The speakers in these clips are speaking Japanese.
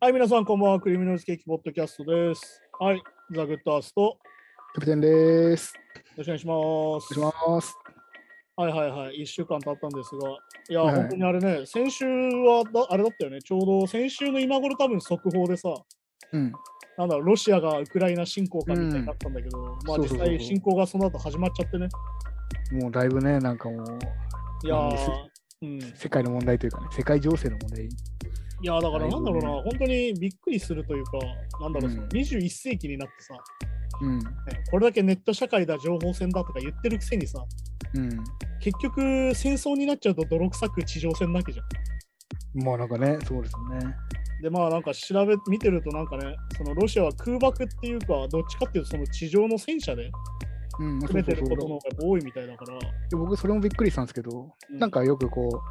はい、皆さん、こんばんは。クリミナルスケーキポッドキャストです。はい、ザ・グッドアースト、よキャプテンです。ろしくお願いします。お願いします。はいはいはい、1週間経ったんですが、いや、はいはい本当にあれね、先週はだあれだったよね、ちょうど先週の今頃多分速報でさ、うん。なんだろう、ロシアがウクライナ侵攻かみたいになったんだけど、まあ実そうそうそうそう際侵攻がその後始まっちゃってね。もうだいぶね、なんかもう、いやー世界の問題というかね、世界情勢の問題。やーだからなんだろうな、だいぶ本当にびっくりするというか、なんだろう、うんその21世紀になってさ、うん。ねこれだけネット社会だ、情報戦だとか言ってるくせにさ、うん。結局戦争になっちゃうと泥臭く地上戦なわけじゃん。まあなんかね、そうですよね。でまあなんか調べ見てるとなんかねそのロシアは空爆っていうかどっちかっていうとその地上の戦車でうん、詰めてることの方が多いみたいだから。で僕、それもびっくりしたんですけど、うん。なんかよくこ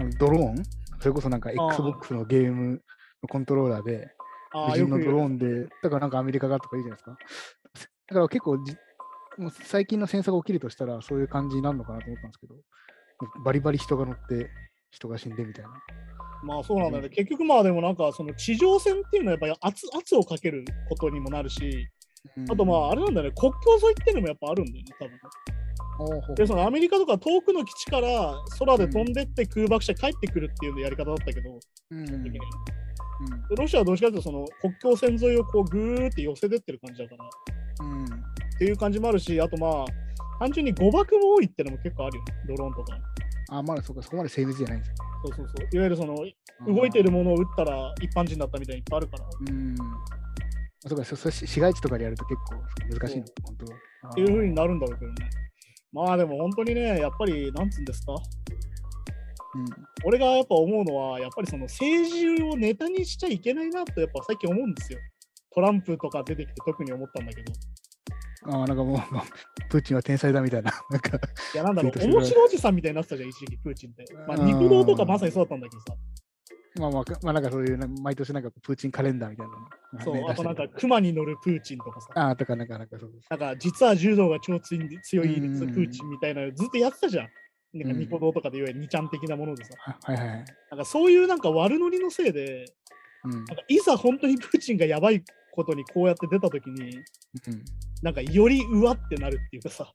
う、ドローン？それこそなんか XBOX のゲームのコントローラーで、無ああよく言う。人のドローンで、だからなんかアメリカがとか言うじゃないですか。だから結構じ、もう最近の戦争が起きるとしたら、そういう感じになるのかなと思ったんですけど、バリバリ人が乗って、人が死んでみたいな。まあそうなんだよね。結局まあでもなんかその地上戦っていうのはやっぱり圧圧をかけることにもなるしあとまああれなんだよね国境沿いっていうのもやっぱあるんだよね多分でそのアメリカとか遠くの基地から空で飛んでって空爆して帰ってくるっていうやり方だったけど、うんうんでロシアはどっちかというとその国境線沿いをこうぐーって寄せてってる感じだからうんっていう感じもあるし、あとまあ、単純に誤爆も多いってのも結構あるよね、ドローンとか。あ、まだそうか、そこまで精密じゃないんですね。そうそうそう。いわゆるその、動いてるものを撃ったら一般人だったみたいにいっぱいあるから。っうん。あそうか、そそし市街地とかでやると結構難しいの、本当は。ていう風になるんだろうけどね。まあでも本当にね、やっぱり、なんつうんですか？うん。俺がやっぱ思うのは、やっぱりその政治をネタにしちゃいけないなと、やっぱ最近思うんですよ。トランプとか出てきて特に思ったんだけど。ああ、なんか もう、プーチンは天才だみたいな。なんか、いや、なんだろう、面白いおじさんみたいになってたじゃん、一時期、プーチンって。まあ、うん肉道とかまさにそうだったんだけどさ。まあまあ、まあなんかそういうな、毎年なんかプーチンカレンダーみたいなの。そう、ねあとなんか、熊に乗るプーチンとかさ。ああ、とかなんか、なんかそうなんか実は柔道が超強い強いプーチンみたいなのずっとやってたじゃん。なんかうんニコ動とかで言えば2ちゃん的なものでさ。はいはいはい。なんかそういうなんか悪ノリのせいで、うん。なんかいざ本当にプーチンがやばいことにこうやって出たときに、うんなんかよりうわってなるっていうかさ、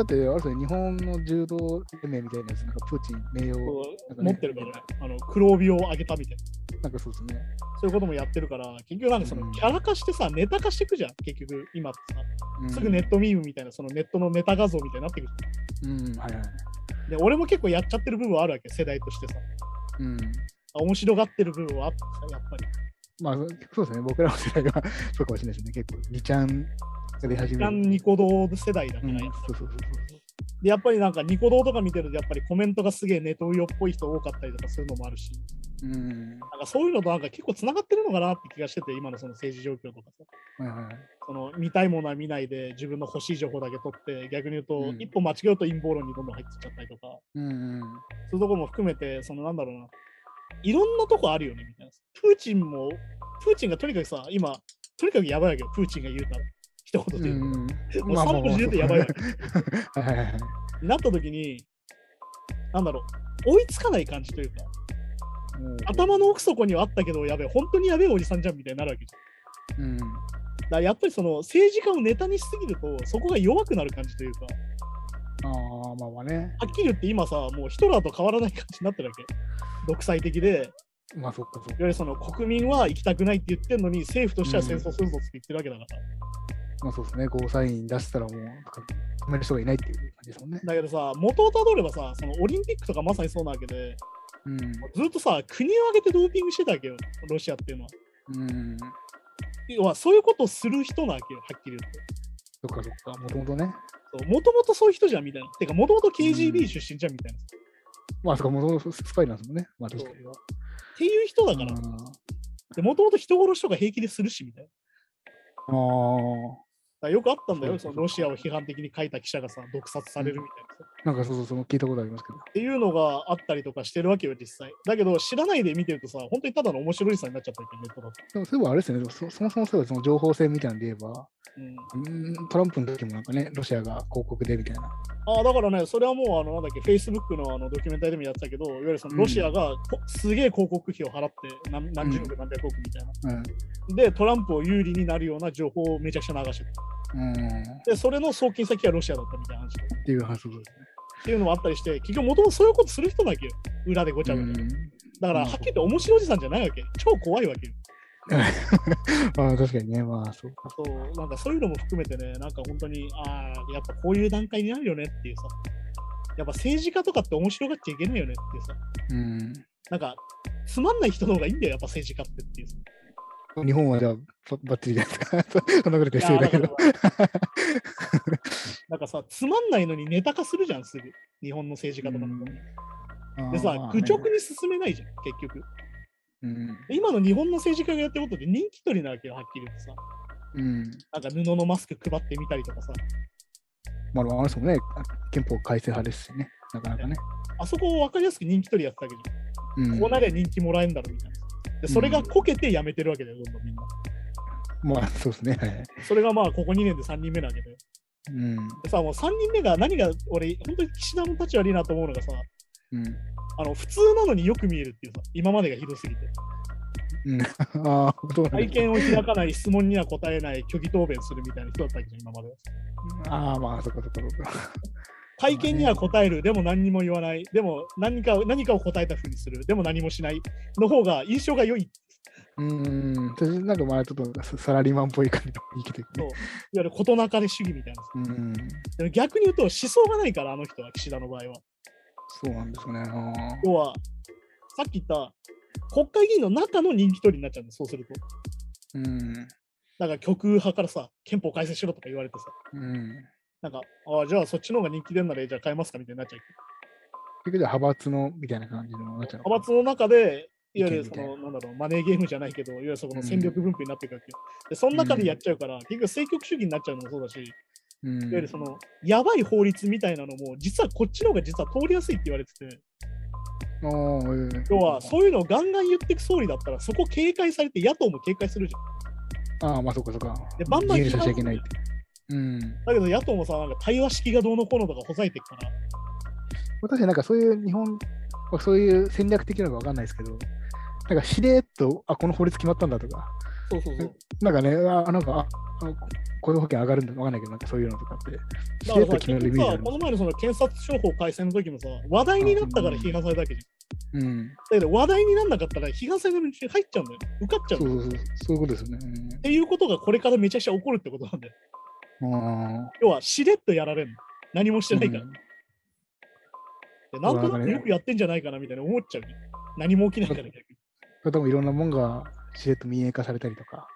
だって、あれですよね、日本の柔道連盟みたいなやつ、なんかプーチン名誉、ね持ってるからね、あの黒帯を上げたみたいな。なんかそうですね。そういうこともやってるから、結局なんかそのうんキャラ化してさ、ネタ化していくじゃん、結局今ってさ。うん、すぐネットミームみたいな、そのネットのネタ画像みたいになってくるうん、はいはい。で、俺も結構やっちゃってる部分はあるわけ、世代としてさ。うん。面白がってる部分はあってさ、やっぱり。まあ、そうですね、僕らの世代は そうかもしれないですね、結構、2ちゃんが出始める。一旦ニコ動世代だから、うん、そうそうそうでやっぱりなんかニコ動とか見てるとやっぱりコメントがすげえネトウヨっぽい人多かったりとかするのもあるし、そう。うん。なんかそういうのとなんか結構つながってるのかなって気がしてて、今のその政治状況とかさ、はいはい。その見たいものは見ないで自分の欲しい情報だけ取って、逆に言うと、うん一歩間違うと陰謀論にどんどん入ってっちゃったりとか、うんうん。そういうところも含めて、そのなんだろうな、いろんなとこあるよねみたいな。プーチンも、プーチンがとにかくさ、今、とにかくやばいわけよ、プーチンが言うたら。一言で言う。もう三文字言うとやばいわけ。なった時に、なんだろう、追いつかない感じというか、頭の奥底にはあったけど、やべえ、本当にやべえおじさんじゃんみたいになるわけじゃん。うん。だやっぱりその政治家をネタにしすぎると、そこが弱くなる感じというか、ああ、まあまあね。はっきり言って今さ、もうヒトラーと変わらない感じになってるわけ。独裁的で、まあそっかそっか。いわゆるその国民は行きたくないって言ってるのに、政府としては戦争するぞって言ってるわけだから。まあそうですね、ゴーサイン出したらもう、止める人がいないっていう感じですもんね。だけどさ、元をたどればさ、そのオリンピックとかまさにそうなわけで、うん。ずっとさ、国を挙げてドーピングしてたわけよ、ロシアっていうのは。うん。要はそういうことをする人なわけよ、はっきり言って。そっかそっか、もともとね。もともとそういう人じゃんみたいな。てか、もともと KGB 出身じゃんみたいな。っまあそっか、もともとスパイなんですもんね。まあ確かに。ていう人だから。で、もともと人殺しとか平気でするしみたいな。ああ。らよくあったんだよ、そのロシアを批判的に書いた記者がさ、毒殺されるみたいなさ。なんかそうそうそう、聞いたことありますけど。っていうのがあったりとかしてるわけよ、実際。だけど、知らないで見てるとさ、本当にただの面白いさになっちゃったわけ、ネットだと。でもそういえばあれですよね、そそもそもそういえばその情報戦みたいなので言えば、うん、トランプの時もなんかね、ロシアが広告でみたいな。ああ、だからね、それはもう、あの、なんだっけ、Facebook のあのドキュメンタリーでもやってたけど、いわゆるそのロシアがこ、すげえ広告費を払って何、何十億、何百億みたいな。うん。で、トランプを有利になるような情報をめちゃくちゃ流してた。で、それの送金先はロシアだったみたいな話で。ていう話ですね。っていうのもあったりして、結局、もともとそういうことする人だけよ。裏でごちゃごちゃ。うんだから、はっきり言って面白いおじさんじゃないわけ。超怖いわけよ。まあ確かにね、まあそうか。そう、なんかそういうのも含めてね、なんか本当に、ああ、やっぱこういう段階になるよねっていうさ。やっぱ政治家とかって面白がっちゃいけないよねっていうさ。うん。なんか、つまんない人の方がいいんだよ、やっぱ政治家ってっていうさ。日本はじゃあババッチリじゃないですか。そんなこと言ってだけど。なんかさ、つまんないのにネタ化するじゃん、すぐ。日本の政治家とかってでさ、愚直に進めないじゃん、結局。うん。今の日本の政治家がやってることって人気取りなわけよ、はっきり言ってさ。うん。なんか布のマスク配ってみたりとかさ。まあ、あの人もね、憲法改正派ですしね、なかなかね。あそこを分かりやすく人気取りやってたわけじゃん。うんこうなりゃ人気もらえんだろみたいな。で、それがこけてやめてるわけだよ、どんどんみんな。まあ、そうですね。はいそれがまあ、ここ2年で3人目なわけで。うん。でさ、もう3人目が何が、俺、本当に岸田の立ち悪いなと思うのがさ、うん。あの、普通なのによく見えるっていうさ、今までがひどすぎて。うん、あ会見を開かない、質問には答えない、虚偽答弁するみたいな人だったわけじゃん、今までは。ああ、まあ、そっかそっかそっか。会見には答える、でも何にも言わない、でも何か何かを答えたふうにする、でも何もしないの方が印象が良い。うーん。私なんかまあ、ちょっとササラリーマンっぽい感じの言い方そういわゆる事なかれ主義みたいなさ。うん。でも逆に言うと思想がないから、あの人は、岸田の場合は。そうなんですよね。あ要は、さっき言った国会議員の中の人気取りになっちゃうんだ、そうすると。ーうん。だから極右派からさ、憲法改正しろとか言われてさ、うん。なんか、ああ、じゃあそっちの方が人気出んなら、じゃあ変えますかみたいになっちゃう。結局じゃあ派閥のみたいな感じのなっちゃうのか派閥の中で、いわゆるその、なんだろう、マネーゲームじゃないけど、いわゆるそこの戦力分布になっていくわけよ。で、その中でやっちゃうから、結局政局主義になっちゃうのもそうだし、いわうん。ゆるその、やばい法律みたいなのも、実はこっちの方が実は通りやすいって言われてて、あーええ要はそういうのをガンガン言ってく総理だったら、そこ警戒されて野党も警戒するじゃん。ああ、まあ、そっかそっか。でバンバン自由うん。だけど野党もさ、なんか対話式がどうのこうのとかほざいてるから、確かになんかそういう日本、まあそういう戦略的なのかわかんないですけど、なんかしれっと、あ、この法律決まったんだとか、そうそうそう。なんかね、あ、なんか、あ、雇用保険上がるんだわかんないけど、なんかそういうのとかって、しれっと決めるイメージあるこの前のその検察商法改正の時もさ、話題になったから批判されたわけじゃん。うん。だけど話題にならなかったら批判されるうちに入っちゃうんだよ。受かっちゃうんだよ。そうそうそう、そういうことですよね。っていうことがこれからめちゃくちゃ起こるってことなんだよ。要は、しれっとやられるの。何もしてあ。ないから。うんでなんとなくよくやってんじゃないかなみたいな思っちゃうね。何も起きないから逆に。それともいろんなもんがしれっと民営化されたりとか、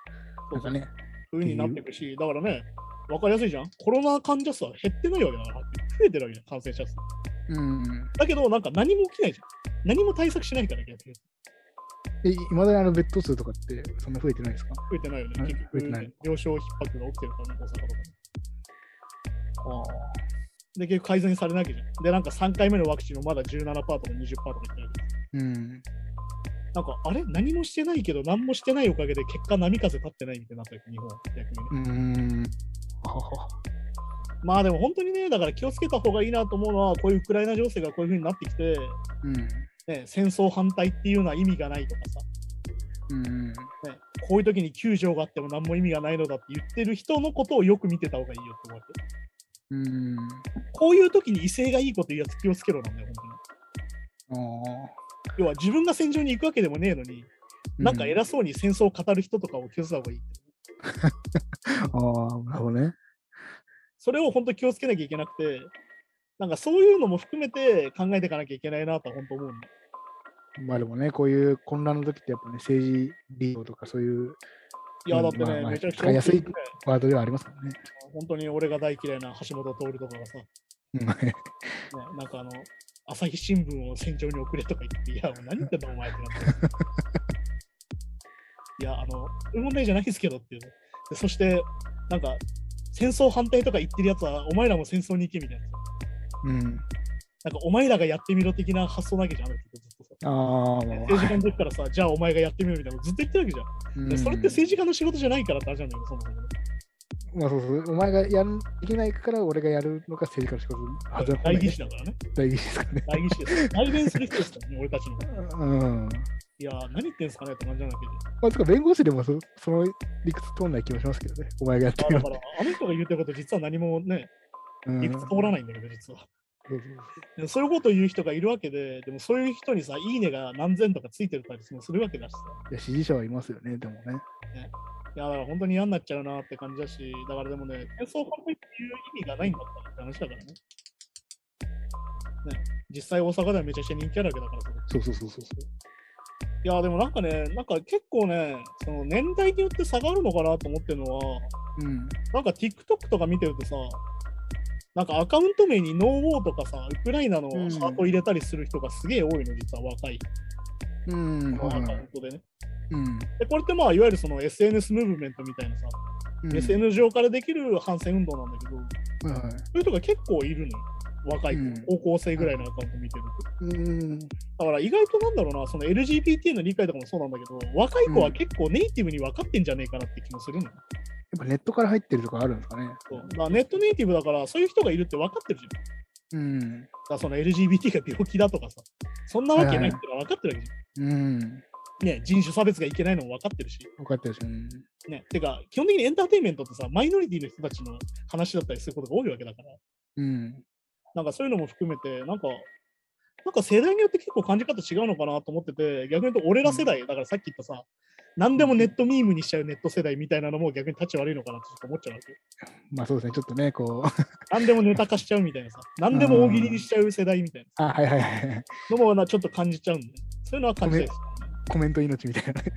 そうんそうなかね、ふうになっていくし、だからね、わかりやすいじゃん。コロナ患者数は減ってないわけだから、増えてるわけじゃん、感染者数。うん。だけど、なんか何も起きないじゃん。何も対策しないから逆に。え、いまだにあのベッド数とかってそんな増えてないですか？増えてないよね。はい？結局、増えてないね、病床逼迫が起きてるからね、大阪とかね。ああ。で、結局改善されなきゃじゃん。で、なんか3回目のワクチンもまだ17%とか20%とか言ってるわけです。うん。なんか、あれ？何もしてないけど、何もしてないおかげで結果波風立ってないみたいになったよ、日本は逆にね。うーん。まあでも本当にね、だから気をつけた方がいいなと思うのは、こういうウクライナ情勢がこういう風になってきて、うん。ね、戦争反対っていうのは意味がないとかさ、うん。ね、こういう時に救助があっても何も意味がないのだって言ってる人のことをよく見てた方がいいよって思うわけ。うん。こういう時に威勢がいいこと言うやつ気をつけろなんだよ、本当に。ああ。要は自分が戦場に行くわけでもねえのに、なんか偉そうに戦争を語る人とかを気をつけた方がいいって。ああ、なるほどね。それを本当気をつけなきゃいけなくて、なんかそういうのも含めて考えていかなきゃいけないなとは本当思う。まあでもね、こういう混乱の時ってやっぱね、政治利用とかそういういや、うんだってね、まあまあめちゃくちゃ、使いやすいねワードではありますもんね。本当に俺が大嫌いな橋本徹とかがさ、ね、うんなんかあの、朝日新聞を戦場に送れとか言って、いや、もう何言ってんだお前ってなって。いや、あの、問題じゃないですけどっていうね。でそして、なんか、戦争反対とか言ってるやつは、お前らも戦争に行けみたいな。うん。なんか、お前らがやってみろ的な発想なわけじゃん、ずっとさ。ああ、政治家の時からさ、じゃあお前がやってみろみたいなのずっと言ってるわけじゃん。でそれって政治家の仕事じゃないからってあれじゃないの、そもそも。まあそうそう。お前がやんいけないから俺がやるのが政治家の仕事はずだ代議士だからね。代議士ですからね。代議士です。代弁する人ですからね、俺たちの。うん。いやー、何言ってんすかねって感じなんだけど。まあ、てか弁護士でもそその理屈通んない気もしますけどね。お前がやってあみろだから、あの人が言ってること、実は何もね、うん理屈通らないんだけど、実は。そういうことを言う人がいるわけで、でもそういう人にさ、いいねが何千とかついてたりするわけだしさ。いや支持者はいますよね、でもね。いや、だから本当に嫌になっちゃうなって感じだし、だからでもね、戦争反対っていう意味がないんだったらって話だからね。ね、実際大阪ではめちゃくちゃ人気あるわけだからさ。そうそうそうそう。いや、でもなんかね、なんか結構ね、その年代によって差があるのかなと思ってるのは、うん。なんか TikTok とか見てるとさ、なんかアカウント名にノーウォーとかさ、ウクライナのハート入れたりする人がすげえ多いの、実は若い、うん。アカウはいントでね。うん。で、これってまあ、いわゆるその SNS ムーブメントみたいなさ、うん。SN 上からできる反戦運動なんだけど。そういう人が結構いるのよ。若い子、うん高校生ぐらいのアカウント見てると。うん。だから意外となんだろうな、その LGBT の理解とかもそうなんだけど、若い子は結構ネイティブに分かってんじゃねえかなって気もするのっぱネットから入ってるとかあるんですかね。そうだからネットネイティブだから、そういう人がいるって分かってるじゃん。うん。だからその LGBT が病気だとかさ、そんなわけないってのは分かってるわけじうん。ゃん。ね、人種差別がいけないのも分かってるし。分かってるし。うん。ね、てか、基本的にエンターテインメントってさ、マイノリティの人たちの話だったりすることが多いわけだから、うん。なんかそういうのも含めて、なんか、なんか世代によって結構感じ方違うのかなと思ってて、逆に言うと俺ら世代、だからさっき言ったさ、何でもネットミームにしちゃうネット世代みたいなのも逆に立ち悪いのかなってちょっと思っちゃうわけよ。まあそうですね。ちょっとね、こう。何でもネタ化しちゃうみたいなさ、何でも大喜利にしちゃう世代みたい あ、はいはいはい。なのもなちょっと感じちゃうんで、そういうのは感じですコメント命みたいなね。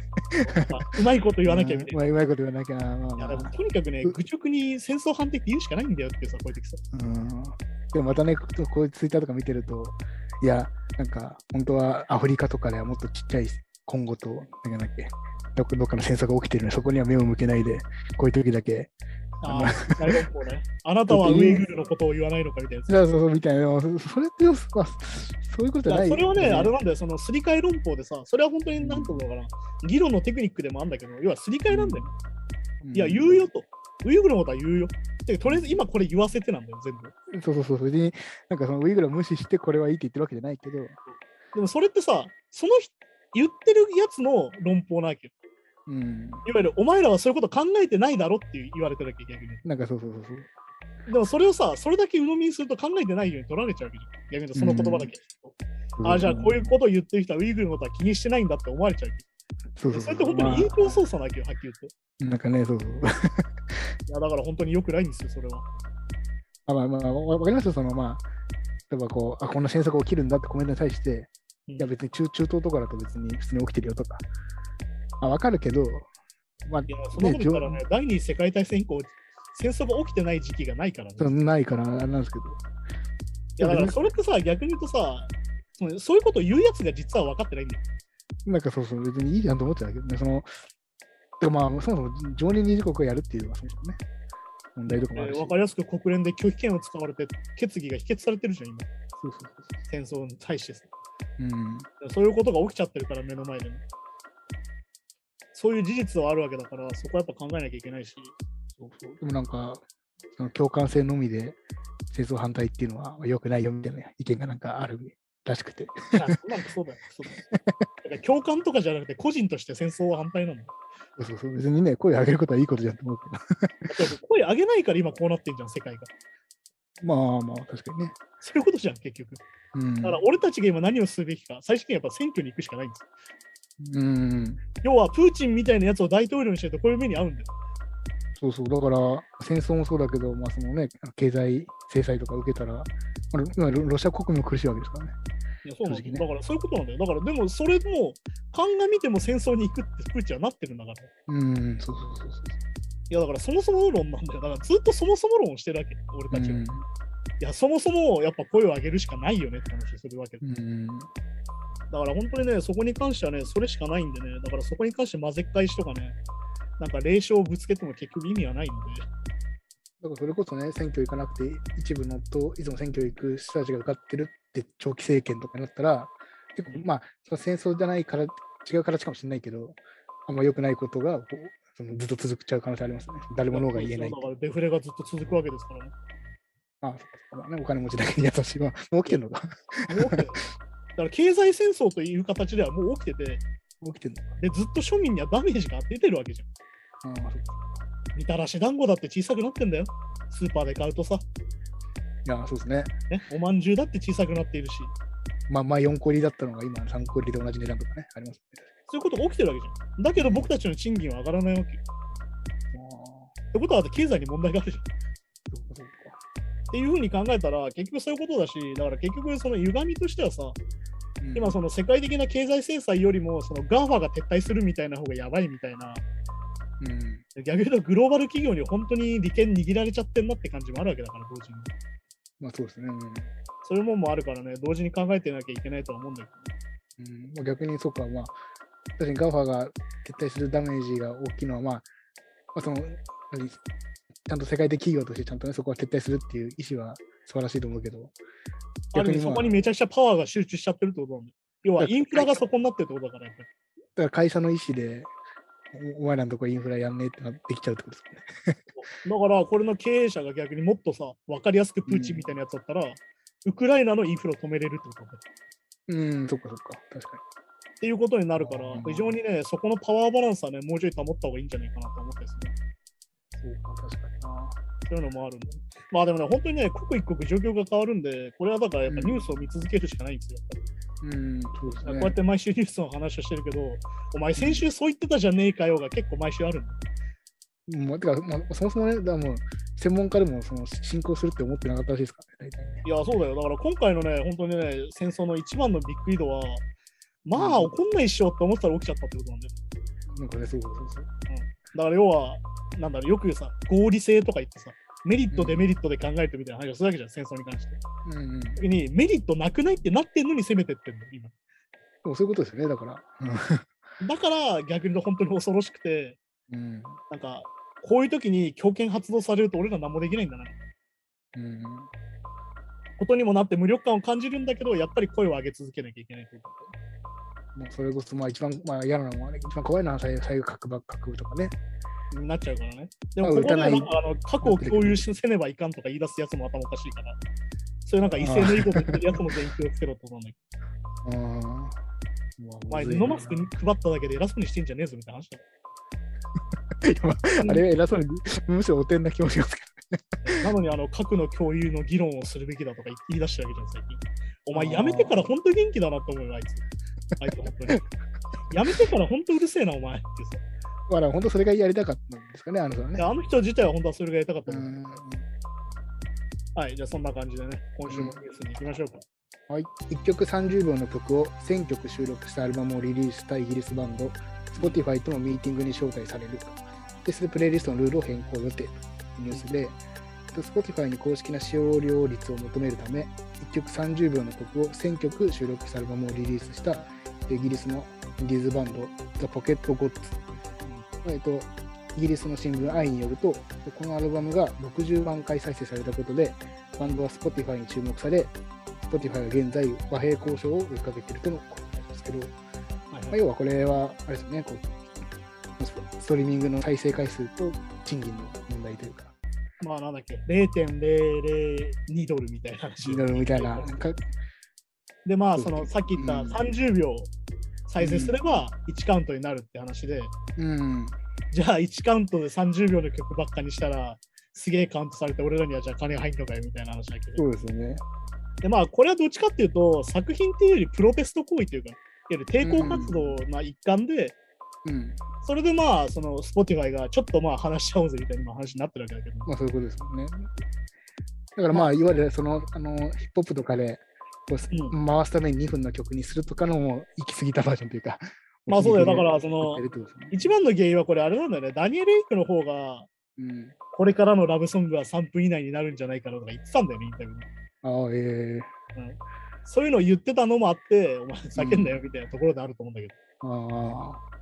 なんかうまいこと言わなきゃみたいな。まあうまいこと言わなきゃ。まあいやまあでもとにかくね、う愚直に戦争反対って言うしかないんだよってさ、こういう時さ。うん。でもまたね、こういうツイッターとか見てると、いや、なんか、本当はアフリカとかではもっとちっちゃい今後と、なんだっけ、どっかどっかの戦争が起きてるので、そこには目を向けないで、こういう時だけ、ああ、大学校ね。あなたはウイグルのことを言わないのかみたいな。そうそうそうみたいな、そそれって、まあ、そういうことじゃない、それはね、あれなんだよ、そのすり替え論法でさ、それは本当になんていうのかな、議論のテクニックでもあるんだけど、要はすり替えなんだよ。うんいや、言うよと。ウイグルのことは言うよ。てかとりあえず今これ言わせてなんだよ、全部。そうそうそう、別に、なんかそのウイグルを無視してこれはいいって言ってるわけじゃないけど、でもそれってさ、その人言ってるやつの論法なわけよ。うん、いわゆるお前らはそういうこと考えてないだろって言われてるわけ、逆に。なんかそうそうそうそう。でもそれをさ、それだけ鵜呑みにすると考えてないように取られちゃうわけじゃん。逆にその言葉だけ聞くと。あ、じゃあこういうことを言ってる人はウイグルのことは気にしてないんだって思われちゃう。そうそうそうそれって本当に陰謀操作なわけよ、はっきり言って。まあなんかね、そうそう。いや、だから本当に良くないんですよ、それは。あまあまあ、わわかりますよ、そのまあ、例えばこう、あ、こんな戦争が起きるんだってコメントに対して、うんいや別に中中東とかだと別に普通に起きてるよとか、あ、わかるけど、まあ、いや、そんなこと言ったらね、第二次世界大戦以降、戦争が起きてない時期がないからね。ないからあれなんですけど、いや、だからそれってさ、逆に言うとさ、そういうことを言うやつが実は分かってないんだよ。なんかそうそう、別にいいじゃんと思っちゃうけどね、その、でもまあ、そもそも常任理事国がやるっていうのはそもそもね、問題とかもあるし、分かりやすく国連で拒否権を使われて、決議が否決されてるじゃん、今。そうそうそう戦争に対してう。うん。そういうことが起きちゃってるから、目の前でね。そういう事実はあるわけだから、そこはやっぱ考えなきゃいけないし。そうそうでもなんか、その共感性のみで戦争反対っていうのは良くないよみたいな意見がなんかあるらしくて。あなんかそうだよ。そうだよだから共感とかじゃなくて、個人として戦争は反対なんだよ。そうそうそう別にね、声上げることはいいことじゃんと思うけど。だって声上げないから今こうなってんじゃん、世界が。まあまあ、確かにね。そういうことじゃん、結局。うん。だから俺たちが今何をするべきか、最終的にはやっぱ選挙に行くしかないんですよ。うん。要は、プーチンみたいなやつを大統領にしてるとこういう目に遭うんだよ。そうそう。だから、戦争もそうだけど、まあそのね、経済制裁とか受けたら、まあ今ロロシア国民も苦しいわけですからね。いやそうなんだねだからそういうことなんだよ。だからでもそれも鑑みても戦争に行くってプーチンはなってるんだから。いうん、そうそうそうそう。やだからそもそも論なんだよ。だからずっとそもそも論をしてるわけ。俺たちは。いうんや、そもそもやっぱ声を上げるしかないよねって話をするわけ。うん。だから本当にね、そこに関してはね、それしかないんでね、だからそこに関して混ぜっ返しとかね、なんか霊障をぶつけても結局意味はないので、からそれこそね、選挙行かなくて、一部のと、いつも選挙行く人たちが受かってるって長期政権とかになったら、結構まあ、その戦争じゃないから、違う形かもしれないけど、あんま良くないことがそのずっと続くちゃう可能性ありますね。誰も脳が言えないだ。からデフレがずっと続くわけですからね。あそっかそっかまあね、お金持ちだけに優しい。まあ、もう起きてんのか。もう起きてるだから経済戦争という形ではもう起きてて、起きてんのか。でずっと庶民にはダメージが出てるわけじゃん。ああ、そっか。みたらし団子だって小さくなってんだよ。スーパーで買うとさ、いや、そうですね。ね、おまんじゅうだって小さくなっているし、まあ、まあ、4個入りだったのが今、3個入りで同じ値段とかね、ありますね。そういうことが起きてるわけじゃん。だけど僕たちの賃金は上がらないわけよ。ってことは経済に問題があるじゃん。っ。ていうふうに考えたら結局そういうことだし、だから結局その歪みとしてはさ、うん今その世界的な経済制裁よりもその GAFA が撤退するみたいな方がやばいみたいな、うん。逆に言うとグローバル企業に本当に利権握られちゃってんなって感じもあるわけだから、同時に。まあ、そうですね。うんそういうもんもあるからね、同時に考えてなきゃいけないとは思うんだけど。うんまあ、逆にそうか、まあ、確かに GAFA が撤退するダメージが大きいのは、まあ、まあ、その、何ちゃんと世界的企業としてちゃんとね、そこは撤退するっていう意思は素晴らしいと思うけど、ある意味そこにめちゃくちゃパワーが集中しちゃってるってことなんだよ。要はインフラがそこになってるってことだから、やっぱり。だから会社の意思で、おお前らのとこインフラやんねえってなってきちゃうってことですかね。だから、これの経営者が逆にもっとさ、分かりやすくプーチンみたいなやつだったら、ウクライナのインフラを止めれるってことだようん、そっかそっか、確かっていうことになるからうん、非常にね、そこのパワーバランスはね、もうちょい保った方がいいんじゃないかなと思ってですね。に。そうか、確かにな。そういうのもあるんで。まあでもね、本当にね、刻一刻状況が変わるんで、これはだからやっぱうんニュースを見続けるしかないんですよ。やっぱりうん、そうですね。こうやって毎週ニュースの話をしてるけど、お前先週そう言ってたじゃねえかよが結構毎週あるんだようんまあ、てか、まあ、そもそもね、だもう、専門家でもその進行するって思ってなかったらしいですからね、大体ね。いや、そうだよ。だから今回のね、本当にね、戦争の一番のビッグ移動は、まあ、うん起こんないっしょって思ってたら起きちゃったってことなんだよ。なんかね、そうそうそう。だから要は、なんだろう、よく言うさ、合理性とか言ってさ、メリット、デメリットで考えてみたいな話をするわけじゃん、戦争に関して。うんうん。で時に、メリットなくないってなってんのに攻めてってんの、今。もそういうことですよね、だから。だから、逆に言うと本当に恐ろしくて、うん。なんか、こういう時に強権発動されると俺ら何もできないんだな。うん。ことにもなって無力感を感じるんだけど、やっぱり声を上げ続けなきゃいけないということもうそれこそ、まあ一番、まあ嫌なのはね、一番怖いのは最最後核爆核とかね。になっちゃうからね。でも、まあここであの過去を共有しせねばいかんとか言い出すやつも頭おかしいから、そういうなんか威勢のいいこと言ってるやつも全員気をつけろとなんだけあ前、布マスクに配っただけで偉そうにしてんじゃねえぞみたいな話だよ。あれは偉そうに、むしろおてんな気もしますけなのに、あの、核の共有の議論をするべきだとか言い出してるわけじゃん、最近。お前、やめてから本当元気だなと思うよ、あいつ。あいつ、本当に。やめてから本当うるせえな、お前ってさ。ど。まあ、本当それがやりたかったんですかね、あの人はいね。やあの人自体は本当はそれがやりたかった。ん。はい、じゃあそんな感じでね、今週もニュースに行きましょうか。はい、1曲30秒の曲を1000曲収録したアルバムをリリースしたイギリスバンド Spotify とのミーティングに招待されるでそれでプレイリストのルールを変更予定というニュースで、と Spotify に公式な使用料率を求めるため1曲30秒の曲を1000曲収録したアルバムをリリースしたイギリスのインディーズバンド The Pocket Gods、えっとイギリスの新聞 i によるとこのアルバムが60万回再生されたことでバンドは Spotify に注目され Spotify が現在和平交渉を追いかけているとのことなんですけど、はいまあ、はい、要はこれはあれですよねこうスストリーミングの再生回数と賃金の問題というか。まあなんだっけ、0.002ドルみたいな話。気になるみたいなかで、まあ、そのさっき言ったうん。30秒再生すれば1カウントになるって話で、うん。じゃあ1カウントで30秒の曲ばっかにしたら、すげえカウントされて、俺らにはじゃあ金入んのかよみたいな話だけど。そうですよね。で、まあ、これはどっちかっていうと、作品っていうよりプロテスト行為というか、いわゆる抵抗活動の一環で、うん。それでまあ、その Spotify がちょっとまあ話しちゃおうぜみたいな話になってるわけだけど、まあそういうことですもんね。だからまあ。いわゆるそのあのヒップホップとかでこうう回すために2分の曲にするとかのも行き過ぎたバージョンというかまあそうだよ。だからその一番の原因はこれあれなんだよね、ダニエル・エイクの方が、うん。これからのラブソングは3分以内になるんじゃないかなとか言ってたんだよね、インタビューに。ああええ。うんそういうのを言ってたのもあって、お前叫んだよみたいなところであると思うんだけど。ああ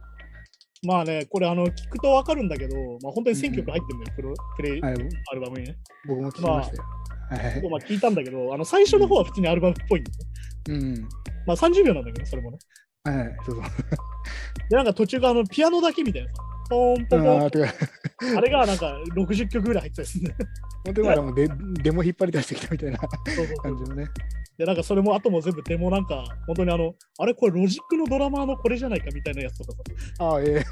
まあね、これあの聞くとわかるんだけど、まあ本当に1000曲入ってるんだよ、プロプレイはい、アルバムにね。僕も聞きましたよ。はいまあ聞いたんだけど、あの最初の方は普通にアルバムっぽいんだよね。うん。まあ30秒なんだけど、それもね。はいはい、そうそう。で、なんか途中があのピアノだけみたいなさ、ポンポンポン。あれがなんか60曲ぐらい入ってたりするね。もデデモ引っ張り出してきたみたいな感じのね。で、なんかそれも後も全部デモなんか、本当にあの、あれこれロジックのドラマーのこれじゃないかみたいなやつとかさ、ああ、ええ。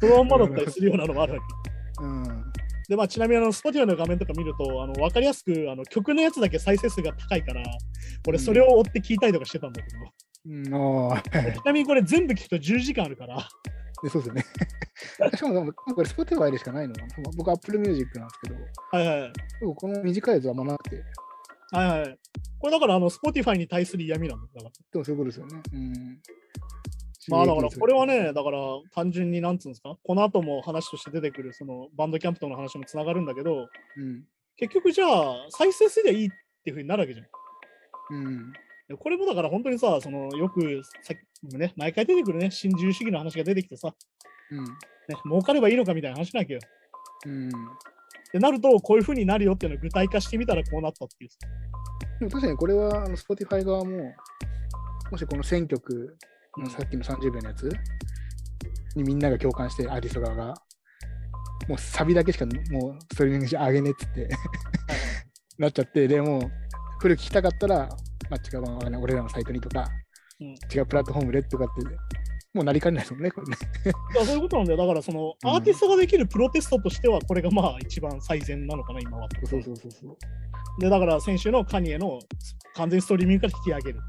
そのまんまだったりするようなのもあるわけ。うん。で、まあ、ちなみにあの、Spotify の画面とか見ると、あの分かりやすくあの曲のやつだけ再生数が高いから、俺それを追って聞いたりとかしてたんだけど、うん、ああ、ちなみにこれ全部聞くと10時間あるから、でそうですよね。しかも、これ Spotify でしかないのかな。僕、Apple Music なんですけど、はいはい。でもこの短いやつはあんまなくて、はいはい。これだからあの Spotify に対する嫌味なんだ。だからでもそういうことですよね。うん。まあだからこれはね、だから単純になんつうんですか、この後も話として出てくるそのバンドキャンプとの話もつながるんだけど、うん。結局じゃあ再生すりゃいいっていうふうになるわけじゃん。うん。でこれもだから本当にさ、そのよくさっきもね、毎回出てくるね、新自由主義の話が出てきてさ、うん。ね、儲かればいいのかみたいな話なわけよ。うん。でなると、こういうふうになるよっていうのを具体化してみたらこうなったっていう。でも確かにこれはあの Spotify 側も、もしこの1000曲のさっきの30秒のやつにみんなが共感して、アーティスト側が、もうサビだけしかもうストリーミングしてあげねっつって なっちゃって、でもう、フル聞きたかったら、まあ、違う、俺らのサイトにとか、うん違うプラットフォームでとかって、もうなりかねないですもんね、これね。いやそういうことなんだよ。だからそのうんアーティストができるプロテストとしては、これがまあ一番最善なのかな、今は。そうそうそうそう。で、だから先週のカニエの完全ストリーミングから引き上げる。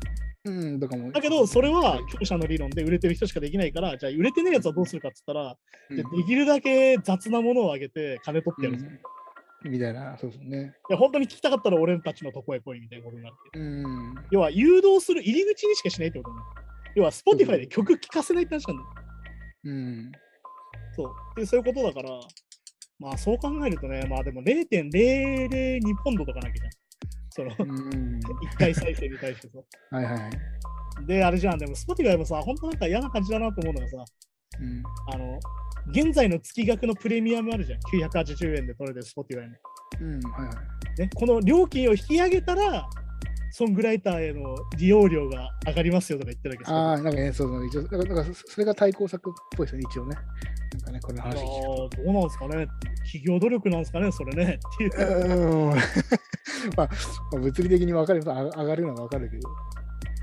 うん、だからもう。だけど、それは強者の理論で売れてる人しかできないから、じゃあ売れてねえやつはどうするかっつったら、うん、でできるだけ雑なものをあげて金取ってやるんですよ。うんみたいな、そうですね。いや本当に聞きたかったら俺たちのとこへ来いみたいなことになって。うん。要は誘導する入り口にしかしないってことね。要は Spotify で曲聴かせないって話なんだよ。うん。そう。で、そういうことだから、まあそう考えるとね、まあでも0.002ポンドとかなきゃじゃん。その、うん。1回再生に対してさ。はいはいはい。で、あれじゃん、でも Spotify もさ、本当なんか嫌な感じだなと思うのがさ、うん。あの、現在の月額のプレミアムあるじゃん。980円で取れてる Spotify の。うん、はいはい。ね、この料金を引き上げたら、ソングライターへの利用料が上がりますよとか言ってるわけああ、なんかね、そうそう、一応、だかそそれが対抗策っぽいですよね、一応ね。なんかね、これの話。どうなんですかね企業努力なんですかねそれねっていう。まあ、まあ物理的に分かるあ上がるのは分かるけど。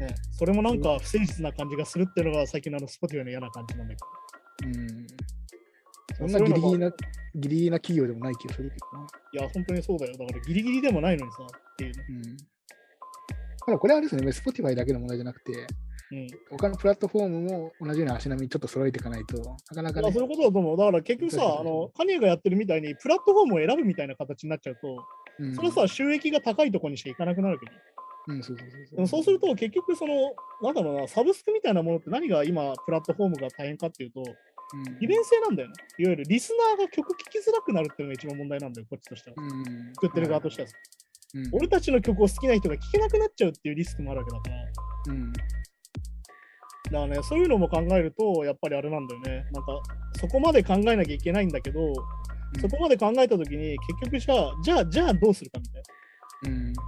ね、それもなんか不誠実な感じがするっていうのが最近のあの Spotify の嫌な感じなんだけうん。そど。んなギリギリな、ギリギリな企業でもない気がするけどな。いや、本当にそうだよ。だからギリギリでもないのにさっていうね。うん。ただこれはですね、Spotify だけの問題じゃなくて、うん。他のプラットフォームも同じような足並みちょっと揃えていかないとなかなかねまあそう。いうことだと思う。だから結局さ、あのカニエがやってるみたいにプラットフォームを選ぶみたいな形になっちゃうと、うんそれはさ、収益が高いところにしか行かなくなるわけど。うん、そうすると結局その、なんだろうな、サブスクみたいなものって何が今プラットフォームが大変かっていうと、うん、利便性なんだよね。いわゆるリスナーが曲聴きづらくなるっていうのが一番問題なんだよ、こっちとしては。うん、作ってる側としてはさ。うん、俺たちの曲を好きな人が聴けなくなっちゃうっていうリスクもあるわけだから。うん、だからね、そういうのも考えると、やっぱりあれなんだよね。なんか、そこまで考えなきゃいけないんだけど、そこまで考えたときに、結局じゃあ、じゃあ、じゃあどうするかみたいうん、な。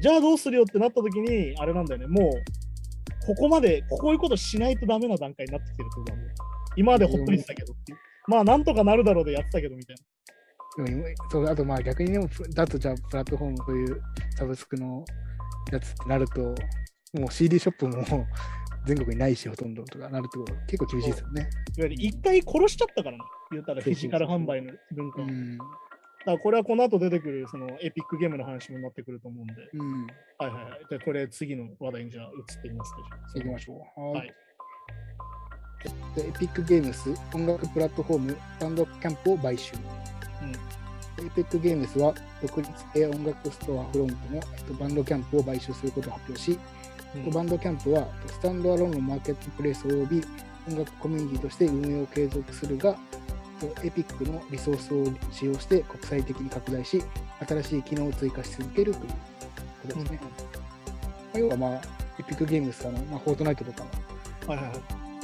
じゃあどうするよってなったときに、あれなんだよね、もう、ここまで、こういうことしないとダメな段階になってきてるってことだよ。今までほっといてたけどっていう。まあ、なんとかなるだろうでやってたけどみたいな。そうあとまあ逆にでも、プだとじゃあプラットフォーム、そういうサブスクのやつってなると、もう CD ショップも全国にないし、ほとんどとかなると結構厳しいですよね。いわゆる一回殺しちゃったからね。言ったらフィジカル販売の文化うん、らこれはこの後出てくるそのエピックゲームの話もなってくると思うんで。うん、はいはいはい。じゃあこれ次の話題にじゃあ移ってみますか。行きましょう。ははいエピックゲームス音楽プラットフォームバンドキャンプを買収。エピックゲームスは独立系音楽ストアフロントのえっとバンドキャンプを買収することを発表し、うん。バンドキャンプはスタンドアローンのマーケットプレイス及び音楽コミュニティとして運営を継続するが、エピックのリソースを使用して国際的に拡大し、新しい機能を追加し続けるということですね。まあ要は、まあ、エピックゲームスあの、まあ、フォートナイトとかのはいはいは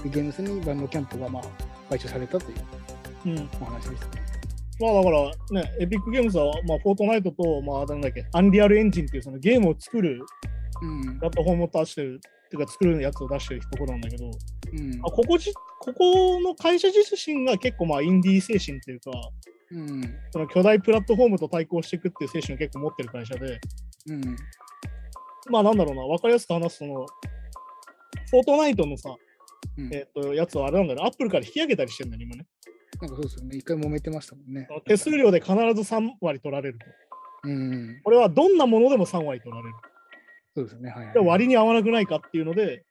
い。ゲームスにバンドキャンプが、まあ、買収されたといううん。お話ですね。まあだからね、エピックゲームズは、まあ、フォートナイトと、まあ、なんだっけ、アンリアルエンジンっていうそのゲームを作るうんプラットフォームを出してる、っていうか作るやつを出してるところなんだけど、うんあここじここの会社自身が結構まあインディー精神っていうか、うんその巨大プラットフォームと対抗していくっていう精神を結構持ってる会社で、うんまあなんだろうな、わかりやすく話すその、フォートナイトのさ、うんえっ、と、やつはあれなんだアップルから引き上げたりしてんだよね、今ね。なんかそうですよね。一回揉めてましたもんね。手数料で必ず3割取られると。うん。これはどんなものでも3割取られる。そうですよね。はい、はい。で割に合わなくないかっていうので、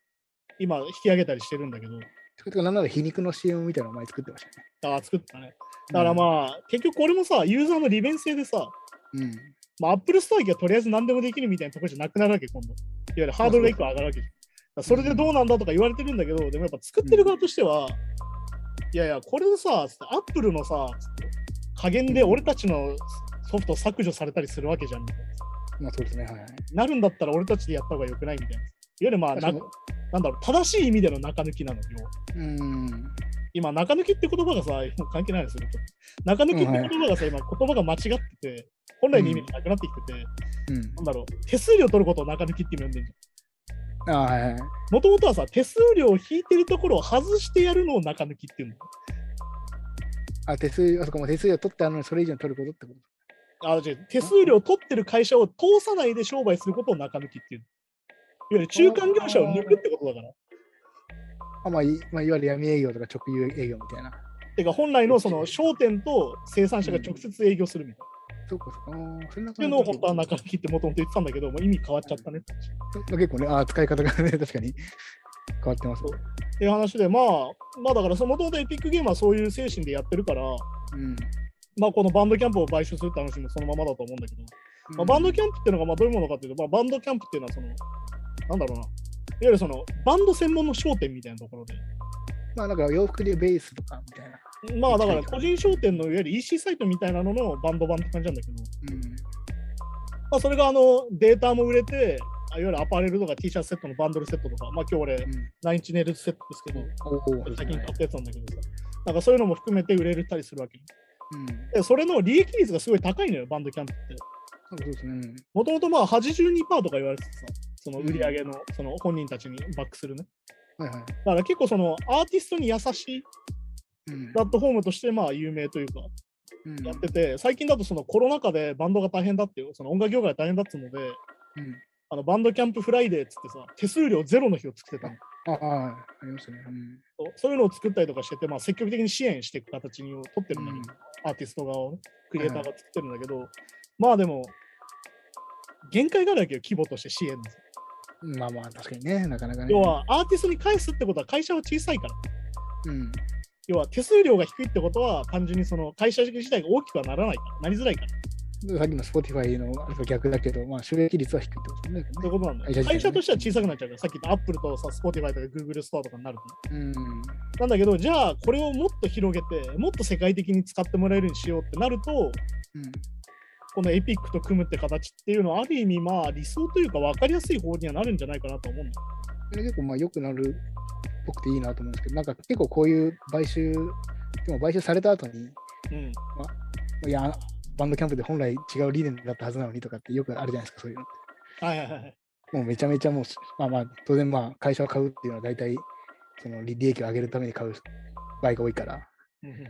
今引き上げたりしてるんだけど、てか、なんなら皮肉の CM みたいなのを前作ってましたね。ああ、作ったね。だからまあ、結局これもさ、ユーザーの利便性でさ、うん。まあ、Apple Store 行けばとりあえず何でもできるみたいなところじゃなくなるわけ、今度。いわゆるハードルが1個上がるわけじゃん。それでどうなんだとか言われてるんだけど、でもやっぱ作ってる側としては、いやいや、これでさ、Apple のさ、加減で俺たちのソフト削除されたりするわけじゃんみたいな。まあそうですね。はいはい。なるんだったら俺たちでやった方がよくないみたいな。いわゆるまあ、ななんだろう、正しい意味での中抜きなのよ。うん。今、中抜きって言葉がさ、関係ないですよ。中抜きって言葉がさ、今、言葉が間違ってて、本来の意味がなくなってきてて、うん。なんだろう、手数料取ることを中抜きって呼んでる。もともとはさ、手数料を引いてるところを外してやるのを中抜きっていうの。あ、手数料、あそこも手数料取ってあるのにそれ以上に取ることってことあ、違う、手数料を取ってる会社を通さないで商売することを中抜きっていう。いわゆる中間業者を抜くってことだから。あ、まあ、いまあ、いわゆる闇営業とか直輸営業みたいな。てか、本来のその商店と生産者が直接営業するみたいな。そうかそうか。そんなっていうのを本当は中抜きってもともと言ってたんだけど、もう意味変わっちゃったねって話。結構ね、あー使い方がね、確かに変わってます。っていう話で、まあ、まあだから、もともとエピックゲームはそういう精神でやってるから、うん。まあこのバンドキャンプを買収するって話もそのままだと思うんだけど、まあ、バンドキャンプっていうのがまあどういうものかっていうと、まあ、バンドキャンプっていうのはその、なんだろうな、いわゆるそのバンド専門の商店みたいなところで、まあ、なんか洋服でベースとかみたいな。まあだから個人商店のいわゆる EC サイトみたいなののバンド版って感じなんだけど、まあ、それがあのデータも売れて、いわゆるアパレルとか T シャツセットのバンドルセットとか、まあ今日俺、うん。ナインチネルズセットですけど、おお、最近買ったやつなんだけどさ、なんかそういうのも含めて売れたりするわけ。うん。で、それの利益率がすごい高いのよ、バンドキャンプって。そうですね。もともとまあ82%とか言われててさ、その売り上げの、その本人たちにバックするね。はいはい。だから結構そのアーティストに優しいうんプラットフォームとしてまあ有名というかうんやってて、最近だとそのコロナ禍でバンドが大変だっていう、その音楽業界が大変だっつうので、うんあの Bandcamp Friday っつってさ、手数料ゼロの日を作ってたの。ああ、ありますね。うんそうそういうのを作ったりとかしてて、まあ、積極的に支援していく形にを取ってるんだけど、アーティスト側をね、クリエイターが作ってるんだけど、まあでも、限界があるわけよ、規模として支援の。まあまあ、確かにね、なかなかね。要は、アーティストに返すってことは会社は小さいから。うん。要は、手数料が低いってことは、単純にその会社自体が大きくはならないから、なりづらいから。さっきの Spotify の逆だけど、まあ、収益率は低いってことね。そういうことなんだね会社としては小さくなっちゃうから、さっき言った Apple とさ、Spotify とか Google ストアとかになると。うん。なんだけど、じゃあ、これをもっと広げて、もっと世界的に使ってもらえるようにしようってなると、うん。このエピックと組むって形っていうのは、ある意味、まあ、理想というか分かりやすい方にはなるんじゃないかなと思うんだ結構まあ良くなるっぽくていいなと思うんですけど、なんか結構こういう買収、でも買収された後に、うん。いや、バンドキャンプで本来違う理念だったはずなのにとかってよくあるじゃないですか、そういうのって。はいはいはい。もうめちゃめちゃもう、まあまあ、当然まあ会社を買うっていうのは大体、その利利益を上げるために買う場合が多いから、うんうんうん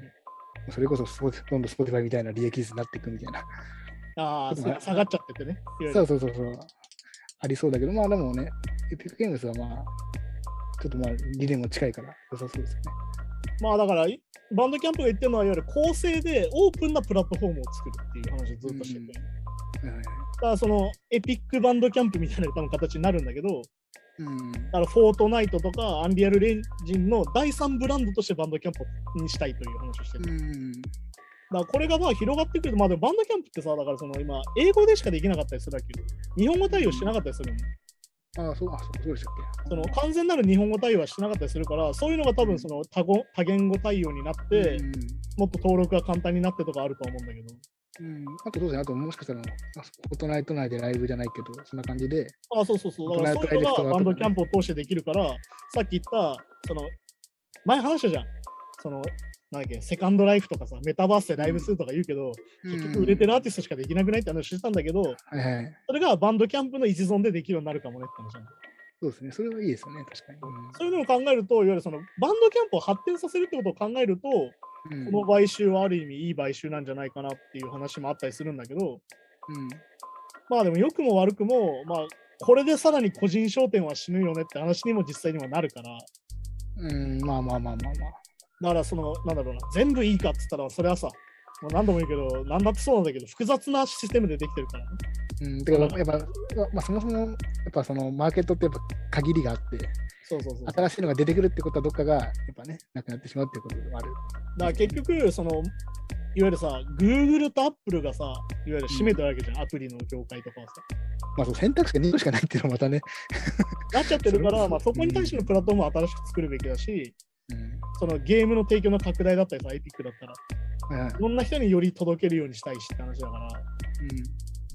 それこそスポどんどん Spotify みたいな利益率になっていくみたいな。ああ、下がっちゃっててね。そうそうそうそう。ありそうだけど、まあでもね、エピックゲームズはまあ、ちょっとまあ理念も近いから良さそうですよね。まあだから、バンドキャンプが言ってるのは、いわゆる公正でオープンなプラットフォームを作るっていう話をずっとしてて。はいはいだからそのエピックバンドキャンプみたいな多分形になるんだけど、うん。だからフォートナイトとかアンリアルレンジンの第3ブランドとしてバンドキャンプにしたいという話をしてる。うん。だこれがまあ広がってくると、まあでもバンドキャンプってさ、だからその今、英語でしかできなかったりするわけよ。日本語対応してなかったりするの。ああ、そう、あ、そうそうでしたっけ？その完全なる日本語対応はしてなかったりするから、そういうのが多分その多語多言語対応になって、うんもっと登録が簡単になってとかあると思うんだけど。うん、あとどうですね、あともしかしたら、あフォートナイト内でライブじゃないけど、そんな感じで、あそうそうそう。だからそういうのがバンドキャンプを通してできるから、さっき言った、その、前話したじゃん。その、なんだっけ、セカンドライフとかさ、メタバースでライブするとか言うけど、結局売れてるアーティストしかできなくないって話してたんだけど、はいはい。それがバンドキャンプの一存でできるようになるかもねって話そうですね。それはいいですよね、確かに。そういうのを考えると、いわゆるそのバンドキャンプを発展させるってことを考えると、うんこの買収はある意味いい買収なんじゃないかなっていう話もあったりするんだけど、うんまあでも良くも悪くも、まあこれでさらに個人商店は死ぬよねって話にも実際にはなるから、うん、まあまあまあまあまあ。だからその、なんだろうな、全部いいかっつったら、それはさ、もう何度も言うけど、何だってそうなんだけど、複雑なシステムでできてるからね。うん、てかやっぱ、まあ、そもそも、やっぱそのマーケットってやっぱ限りがあって、そうそうそう。だか新しいのが出てくるってことはどっかがやっぱね、なくなってしまうっていうことでもある。ら結局、その、いわゆるさ、Google と Apple がさ、いわゆる占めてるわけじゃん、アプリの業界とかはさ。まあそう選択肢が2個しかないっていうのはまたね。なっちゃってるから、まあ、そこに対してのプラットフォームを新しく作るべきだし、うん。そのゲームの提供の拡大だったりさ、エピックだったら、はいろんな人により届けるようにしたいしって話だから、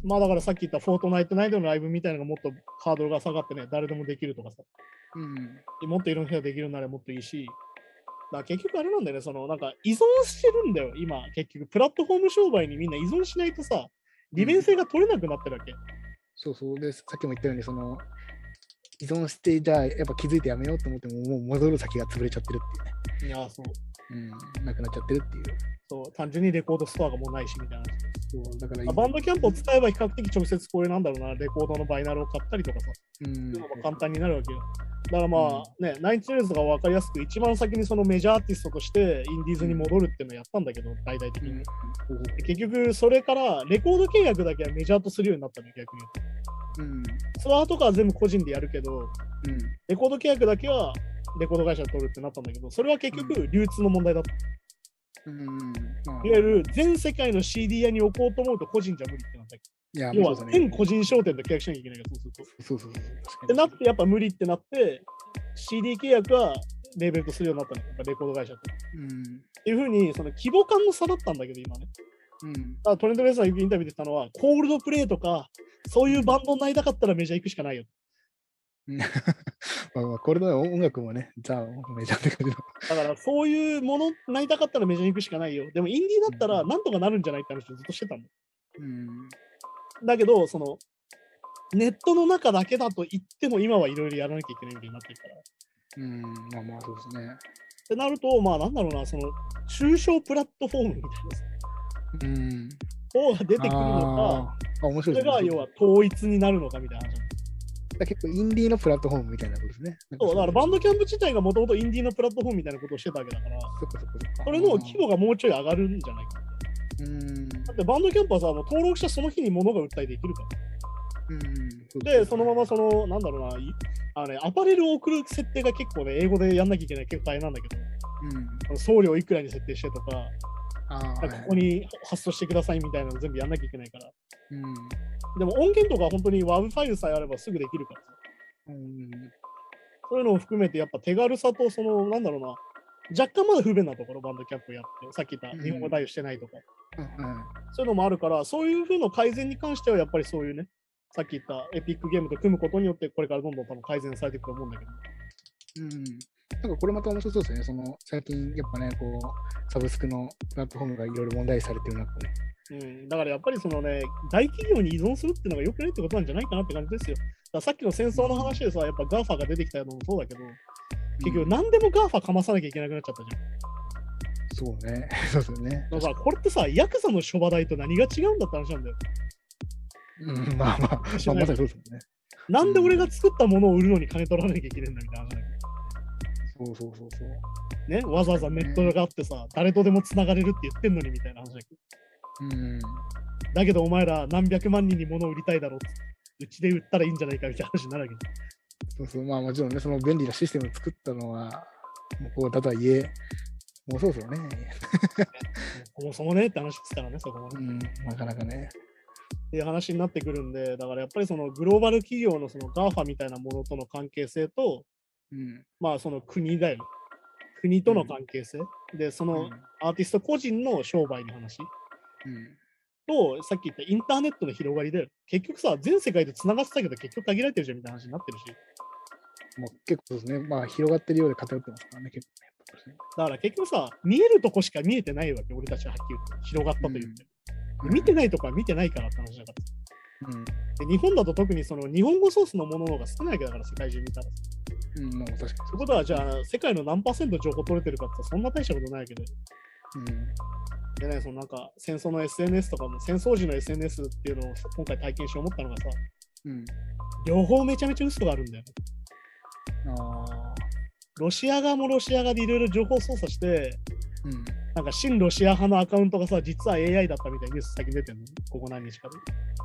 まあだからさっき言ったフォートナイトナイトのライブみたいなのがもっとハードルが下がってね、誰でもできるとかさ、うんうん。もっといろんな人ができるなればもっといいし、だ結局あれなんだよね、そのなんか依存してるんだよ、今、結局。プラットフォーム商売にみんな依存しないとさ、利便性が取れなくなってるわけ。そうそう。です。さっきも言ったように、その依存して、じゃあやっぱ気づいてやめようと思っても、もう戻る先が潰れちゃってるっていうね。いや、そう。うん、なくなっちゃってるっていう。そう単純にレコードストアがもうないしみたいな話。そうだからまあバンドキャンプを使えば比較的直接これなんだろうな、レコードのバイナルを買ったりとかさ、うんいうのも簡単になるわけよ。だからまあね、ナインチネイルズが分かりやすく、一番先にそのメジャーアーティストとしてインディーズに戻るっていうのをやったんだけど、大々的に。うんで結局、それからレコード契約だけはメジャーとするようになったのよ、逆に。うんツアーとかは全部個人でやるけど、うんレコード契約だけはレコード会社で取るってなったんだけど、それは結局流通の問題だった。うんまあいわゆる全世界の CD 屋に置こうと思うと個人じゃ無理ってなった。要は全個人商店と契約しなきゃいけないから、そうすると。そうそうそう。確ってなって、やっぱ無理ってなって、CD 契約はレーベルとするようになったの、やっぱレコード会社と。っうんていうふうに、その規模感の差だったんだけど、今ね。うんだからトレンドレーサーがインタビューで言ったのは、コールドプレイとか、そういうバンドになりたかったらメジャー行くしかないよ。う んまあまあ、これの音楽もね、じゃあ、メジャーって感じの。だから、そういうものになりたかったらメジャーに行くしかないよ。でも、インディーだったら、なんとかなるんじゃないって話をずっとしてたんだ。うんだけど、その、ネットの中だけだと言っても、今はいろいろやらなきゃいけないみたいになってるから。っうん、まあまあ、そうですね。てなると、まあ、なんだろうな、その、中小プラットフォームみたいなさうん。方が出てくるのか、それ。が要は統一になるのかみたいな話結構インディーのプラットフォームみたいなことですね。そうだからバンドドキャンプ自体がもともとインディーのプラットフォームみたいなことをしてたわけだから、そっかそっかそれの規模がもうちょい上がるんじゃないかな。うん。だってバンドキャンプはさ、もう登録したその日に物が売ったりできるから。うん。で、そのままその、なんだろうな、いあのね、アパレルを送る設定が結構ね、英語でやんなきゃいけない結構大変なんだけど、うん。送料いくらに設定してとか、なんかここに発送してくださいみたいなの全部やんなきゃいけないから。うん。でも音源とか本当に WAV ファイルさえあればすぐできるからさ。うん。そういうのを含めて、やっぱ手軽さと、その、なんだろうな、若干まだ不便なところ、バンドキャンプやって、さっき言った日本語対応してないとか、うん。そういうのもあるから、そういう風の改善に関しては、やっぱりそういうね、さっき言ったエピックゲームと組むことによって、これからどんどん多分改善されていくと思うんだけど。うん。なんかこれまた面白そうですね。その最近やっぱね、こう、サブスクのプラットフォームがいろいろ問題視されてる中ね。うん、だからやっぱりそのね、大企業に依存するっていうのが良くないってことなんじゃないかなって感じですよ。ださっきの戦争の話でさ、やっぱ GAFA が出てきたのもそうだけど、結局何でも GAFA かまさなきゃいけなくなっちゃったじゃん。そうね。そうですよね。だからこれってさ、ヤクザの諸場代と何が違うんだって話なんだよ。うん、まあまあ、まあ、まさにそうですよね。なんで俺が作ったものを売るのに金取らなきゃいけないんだみたいな話だけそうそうそうそう。どね、わざわざネットがあってさ、誰とでも繋がれるって言ってんのにみたいな話だけ？ど。うん。だけどお前ら何百万人に物を売りたいだろう。うちで売ったらいいんじゃないかみたいな話になるわけそうそう。まあもちろんね、その便利なシステムを作ったのは、もうこうだとはいえ、もうそろそろね、そもそもねって話ですからね、そこもね。うん、なかなかね。っていう話になってくるんで、だからやっぱりそのグローバル企業のその GAFA みたいなものとの関係性と、うん。まあその国だよね。国との関係性。で、そのアーティスト個人の商売の話うん。と、さっき言ったインターネットの広がりで、結局さ、全世界で繋がってたけど結局限られてるじゃんみたいな話になってるし。もう結構ですね。まあ広がってるようで偏ってますからね、結構ね。だから結局さ、見えるとこしか見えてないわけ、俺たちははっきり言って。広がったと言って。うん見てないとこは見てないからって話だから。うん。で日本だと特にその日本語ソースのものの方が少ないわけだから、世界中見たら。うん、まあ確かにということは、じゃあ、世界の何パーセント情報取れてるかってそんな大したことないけど。うん。でね、そのなんか戦争の SNS とかも、戦争時の SNS っていうのを今回体験して思ったのがさ、うん。両方めちゃめちゃ嘘があるんだよね。ああ。ロシア側もロシア側でいろいろ情報操作して、うん。なんか親ロシア派のアカウントがさ、実は AI だったみたいなニュース最近出てるの、ここ何日かで。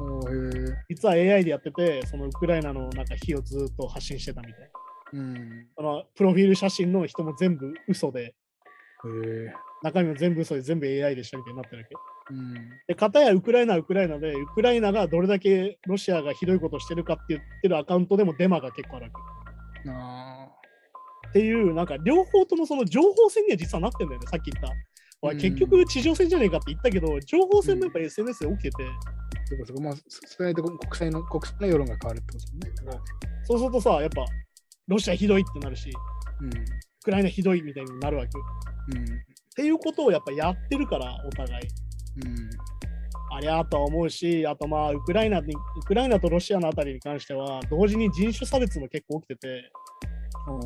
おーへえ。実は AI でやってて、そのウクライナのなんか火をずっと発信してたみたいな。うん。そのプロフィール写真の人も全部嘘で。中身も全部嘘で全部 AI でしたみたいになってるわけ。うん。で、片やウクライナはウクライナで、ウクライナがどれだけロシアがひどいことをしてるかって言ってるアカウントでもデマが結構あるわけ。あっていう、なんか両方ともその情報戦には実はなってんだよね、さっき言った。おいうん結局地上戦じゃねえかって言ったけど、情報戦もやっぱ SNS で起きてて、うかそうか。まあ、そそれで国際の、国際の世論が変わるってことですもんね。そうするとさ、やっぱロシアひどいってなるし、うん。ウクライナひどいみたいになるわけよ。うん。っていうことをやっぱやってるから、お互い。うん。ありゃーとは思うし、あとまあ、ウクライナに、ウクライナとロシアのあたりに関しては、同時に人種差別も結構起きてて。いわ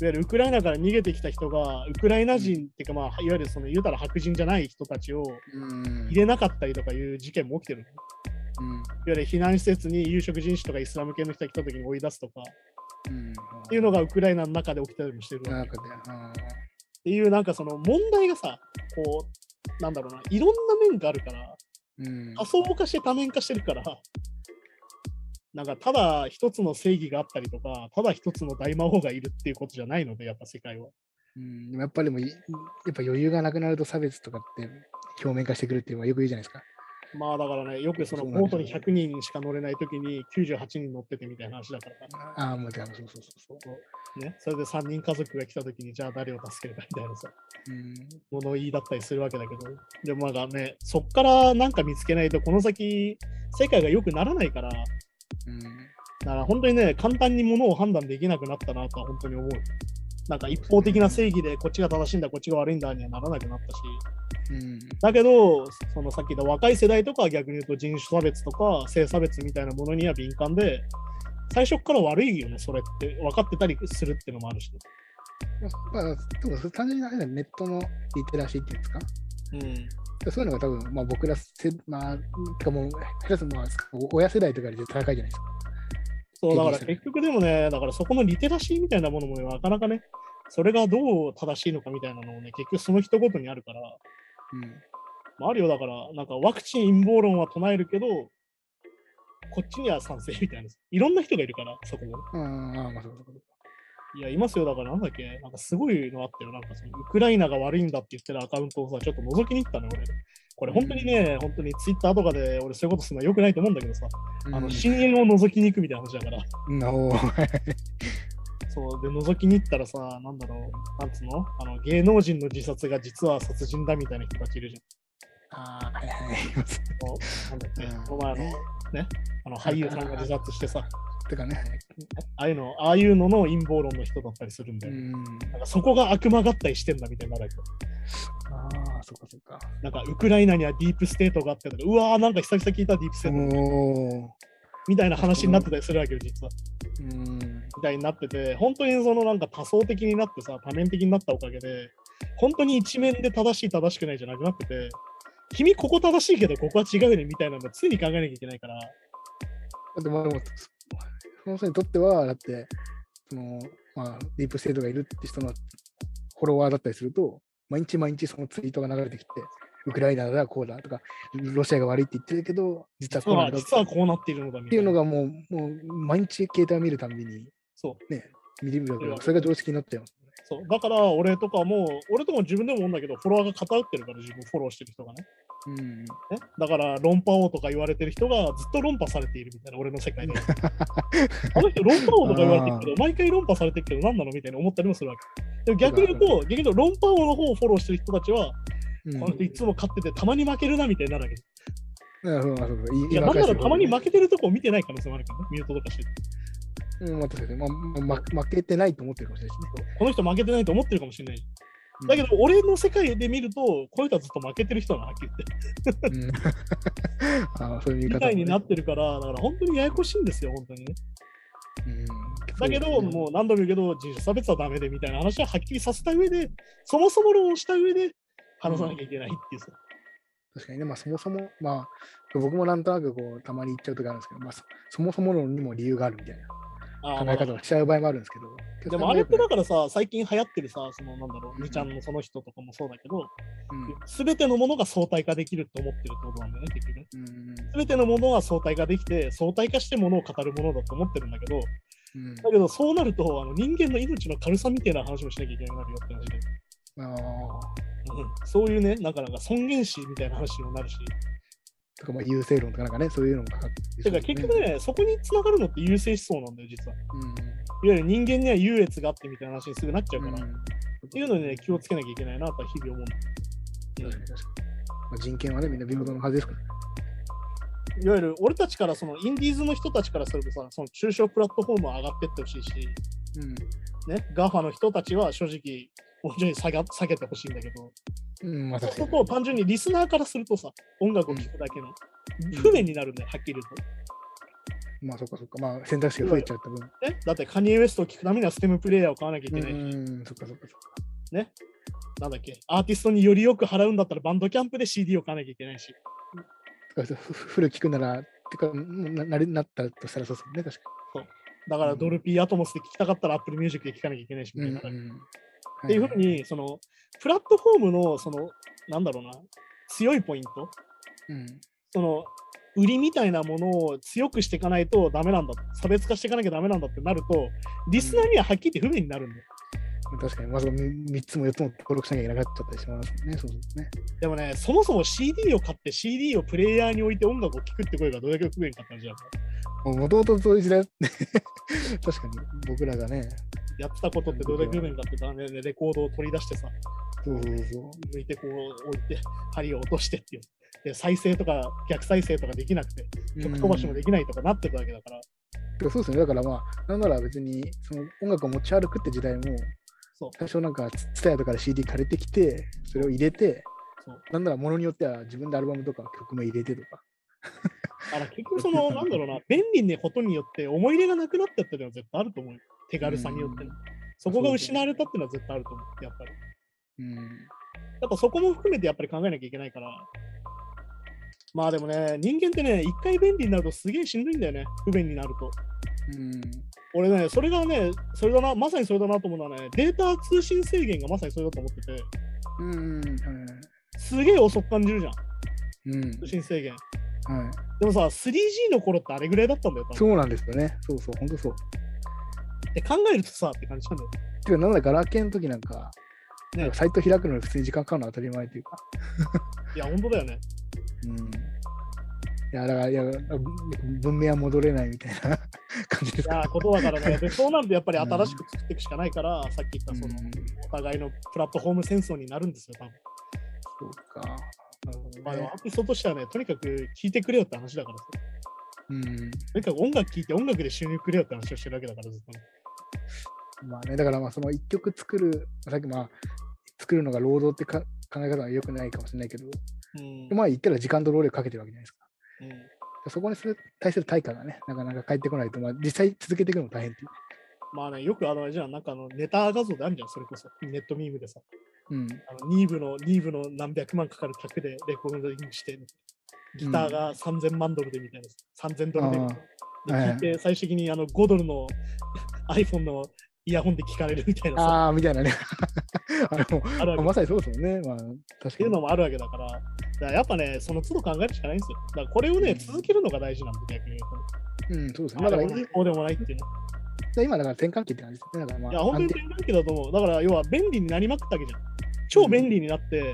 ゆるウクライナから逃げてきた人が、ウクライナ人っていうか、まあ、いわゆるその言うたら白人じゃない人たちをうん。入れなかったりとかいう事件も起きてる。いわうん。ゆる避難施設に有色人種とかイスラム系の人が来た時に追い出すとか、うん。っていうのがウクライナの中で起きたりもしてるわけ。っていう、なんかその問題がさ、こう、なんだろうな、いろんな面があるから、ーうん。多層化して多面化してるから、なんかただ一つの正義があったりとか、ただ一つの大魔王がいるっていうことじゃないので、やっぱ世界は。うん、でもやっぱりでもい、やっぱ余裕がなくなると差別とかって表面化してくるっていうのはよく言うじゃないですか。まあだからね、よくそのボートに100人しか乗れないときに98人乗っててみたいな話だからさああ、もうそうそうそうそね、それで3人家族が来たときに、じゃあ誰を助けるかみたいなさ、う。うん。物言いだったりするわけだけど、でもなんかね、そっからなんか見つけないと、この先、世界が良くならないから、だうん。から本当にね、簡単に物を判断できなくなったなとは本当に思う。なんか一方的な正義でこっちが正しいんだ、こっちが悪いんだにはならなくなったし、うん。だけど、そのさっき言った若い世代とかは逆に言うと人種差別とか性差別みたいなものには敏感で、最初から悪いよね、それって分かってたりするっていうのもあるし。まあ、でも単純にネットのリテラシーっていうんですか？うん。そういうのが多分、まあ僕らせ、まあ、てかもう、下まあ、親世代とかより高いじゃないですか。そう、だから結局でもね、だからそこのリテラシーみたいなものもね、なかなかね、それがどう正しいのかみたいなのをね、結局その人ごとにあるから、うん。まあ、あるよ、だから、なんかワクチン陰謀論は唱えるけど、こっちには賛成みたいな。いろんな人がいるから、そこも。ああ、まあそうそう。いや、いますよ。だからなんだっけ？なんかすごいのあったよ。なんかそのウクライナが悪いんだって言ってるアカウントをさ、ちょっと覗きに行ったのよ、俺。これ本当にね、本当にツイッターとかで俺そういうことするのは良くないと思うんだけどさ、あの、深淵を覗きに行くみたいな話だから。そう、で、覗きに行ったらさ、なんだろう、なんつうの？あの、芸能人の自殺が実は殺人だみたいな人たちいるじああ、はいはい。なんだっけ、前あの、ね、あの、俳優さんが自殺してさ、てかね。ああいうの、ああいうのの陰謀論の人だったりするんだよ。うん。なんかそこが悪魔合体してんだみたいになああ、そっかそっか。なんかウクライナにはディープステートがあってうわーなんか久々聞いたディープステート。みたいな話になってたりするわけよ、実は。うん。みたいになってて、本当にそのなんか多層的になってさ、多面的になったおかげで、本当に一面で正しい正しくないじゃなくなってて、君ここ正しいけどここは違うよねみたいなのを常に考えなきゃいけないから、だってまあでも、その人にとっては、だって、その、まあ、ディープステートがいるって人のフォロワーだったりすると、毎日毎日そのツイートが流れてきて、ウクライナだ、こうだとか、ロシアが悪いって言ってるけど、実はこうなんだっ実はこうなっているのだみたいな。ていうのがもう、もう毎日携帯を見るたびに、そう。ね、見れるわけだそれが常識になっちゃいます。そうだから俺とかも、俺とかも自分でも思うんだけど、フォロワーが偏ってるから、自分フォローしてる人がね。うん。ね？だから論破王とか言われてる人がずっと論破されているみたいな、俺の世界で。あの人論破王とか言われてるけど、毎回論破されてるけど何なの？みたいな思ったりもするわけ。でも逆に言うと、逆に言うと論破王の方をフォローしてる人たちは、うん。この人いつも勝っててたまに負けるなみたいになるわけ。いや、なんならたまに負けてるとこを見てない可能性もあるからね、ミュートとかしてて。うん、まあ、確かに、ま負けてないと思ってるかもしれないですね。この人負けてないと思ってるかもしれない。うん。だけど、俺の世界で見ると、この人はずっと負けてる人なのはっきり言って。うん。あーそういう見方もね。みたいになってるから、だから本当にややこしいんですよ、本当にね。うん。だけど、もう何度も言うけど、人種差別はダメでみたいな話ははっきりさせた上で、そもそも論をした上で話さなきゃいけないっていうさ。確かにね、まあそもそも、まあ僕もなんとなくこうたまに言っちゃうときあるんですけど、まあそそもそも論にも理由があるみたいな考え方をしちゃう場合もあるんですけど。でもあれってだかからさ、最近流行ってるさ、そのなんだろう、うんみちゃんのその人とかもそうだけど、ら、すべてのものが相対化できるって思ってるってことなんだよね、結局ね。うんうんすべてのものは相対化できて、相対化してものを語るものだと思ってるんだけど、うんだけどそうなると、あの人間の命の軽さみたいな話もしなきゃいけなくなるよって話で。あうんそういうね、なんかなんか尊厳死みたいな話にもなるし。ーとかまあ優生論とかなんかね、そういうのもかかっててか結局ね、そこにつながるのって優生思想なんだよ、実は。うんいわゆる人間には優劣があってみたいな話にすぐなっちゃうから。うんっていうのにね、気をつけなきゃいけないなとは日々思う。確かに人権はね、みんな平等のはずですから。いわゆる俺たちからそのインディーズの人たちからするとさ、その中小プラットフォームは上がってってほしいし、うんね、 GAFA の人たちは正直、もうちょい下が下げてほしいんだけど、うん、まあそう確かに。すると単純にリスナーからするとさ、音楽を聴くだけの不便になるんだよ、はっきり言うと。まあそっかそっか。まあ選択肢が増えちゃった分。ね、だってカニエ・ウエストを聴くためにはステムプレイヤーを買わなきゃいけないし、うん、そっかそっかそっか。なんだっけ、アーティストによりよく払うんだったらバンドキャンプで CD を買わなきゃいけないし、だからふフル聞くなら、てか、ななれなったとしたらそうですね、確かだからドルピーアトモスで聴きたかったら Apple Music で聴かなきゃいけないし、みに。たいな。うんうんっていうふうに、その、プラットフォームの、その、なんだろうな、強いポイント、うんその、売りみたいなものを強くしていかないとダメなんだ、差別化していかなきゃダメなんだってなると、リスナーにははっきり言って不便になるんだよ。確かに、まず3つも4つも登録しなきゃいけなくなっちゃったりしますね。そうですね。でもね、そもそも CD を買って CD をプレイヤーに置いて音楽を聴くって声がどれだけ不便かって話だから。もともとそういう時代、確かに僕らがね、やってたことってどれだけ不便かって言ったらね、レコードを取り出してさ、そうそうそう。抜いてこう置いて、針を落としてっていう。で、再生とか逆再生とかできなくて、曲飛ばしもできないとかなってたわけだから。てかそうですね。だからまあ、なんなら別にその音楽を持ち歩くって時代も。最初なんか、ツタヤとかで CD 借りてきて、それを入れて、なんならものによっては自分でアルバムとか曲も入れてとか。あら結局その、なんだろうな、便利なことによって思い入れがなくなったっていうのは絶対あると思うよ。手軽さによってねうんそこが失われたっていうのは絶対あると思う。やっぱり。うん。やっぱそこも含めてやっぱり考えなきゃいけないから。まあでもね、人間ってね、一回便利になるとすげえしんどいんだよね。不便になると。うん。俺ね、それがね、それだな、まさにそれだなと思うのはね、データ通信制限がまさにそれだと思ってて、うん。はいすげえ遅く感じるじゃん、うん。通信制限。はい。でもさ、3G の頃ってあれぐらいだったんだよ、そうなんですよね。そうそう、本当そう。で考えるとさ、って感じなんだよ。てか、なんだガラケーの時なんか、ねなんかサイト開くのに普通に時間かかるのは当たり前というか。いや、本当だよね。うん。いや、だから、いや、文明は戻れないみたいな感じですかいや、ことだからね。で、そうなるとやっぱり新しく作っていくしかないから、さっき言ったその、うんお互いのプラットフォーム戦争になるんですよ、多分。そうか。なるほどまあ、でもねアーティストとしてはね、とにかく聴いてくれよって話だからさ。うん。とにかく音楽聴いて音楽で収入くれよって話をしてるわけだから、ずっとね。まあね、だからまあその一曲作る、さっきまあ、作るのが労働ってか考え方は良くないかもしれないけど、うん。まあ言ったら時間と労力かけてるわけじゃないですか。うんそこにする対する対価がね、なかなか返ってこないと、まあ実際続けていくのも大変っていう。まあね、よくあの、あれじゃん、なんかあの、ネタ画像であるじゃん、それこそ。ネットミームでさ。うん。あのニーブの、ニーブの何百万かかる卓でレコーディングして、ギターが3000万ドルでみたいな、3000ドルでみたいな。聞いて、最終的にあの5ドルの iPhone のイヤホンで聞かれるみたいなさ、ああ、みたいなね。あれも、あるまさにそうですもんね。まあ、確かに。っていうのもあるわけだから、だからやっぱね、その都度考えるしかないんですよ。だからこれをね、うん続けるのが大事なんで、逆に言ううん、そうですと。ね。まあ、だからこうでもないっていうの。今、だから転換期って感じですね。だからまあ、いや、本当に転換期だと思う。だから、要は便利になりまくったわけじゃん。超便利になって、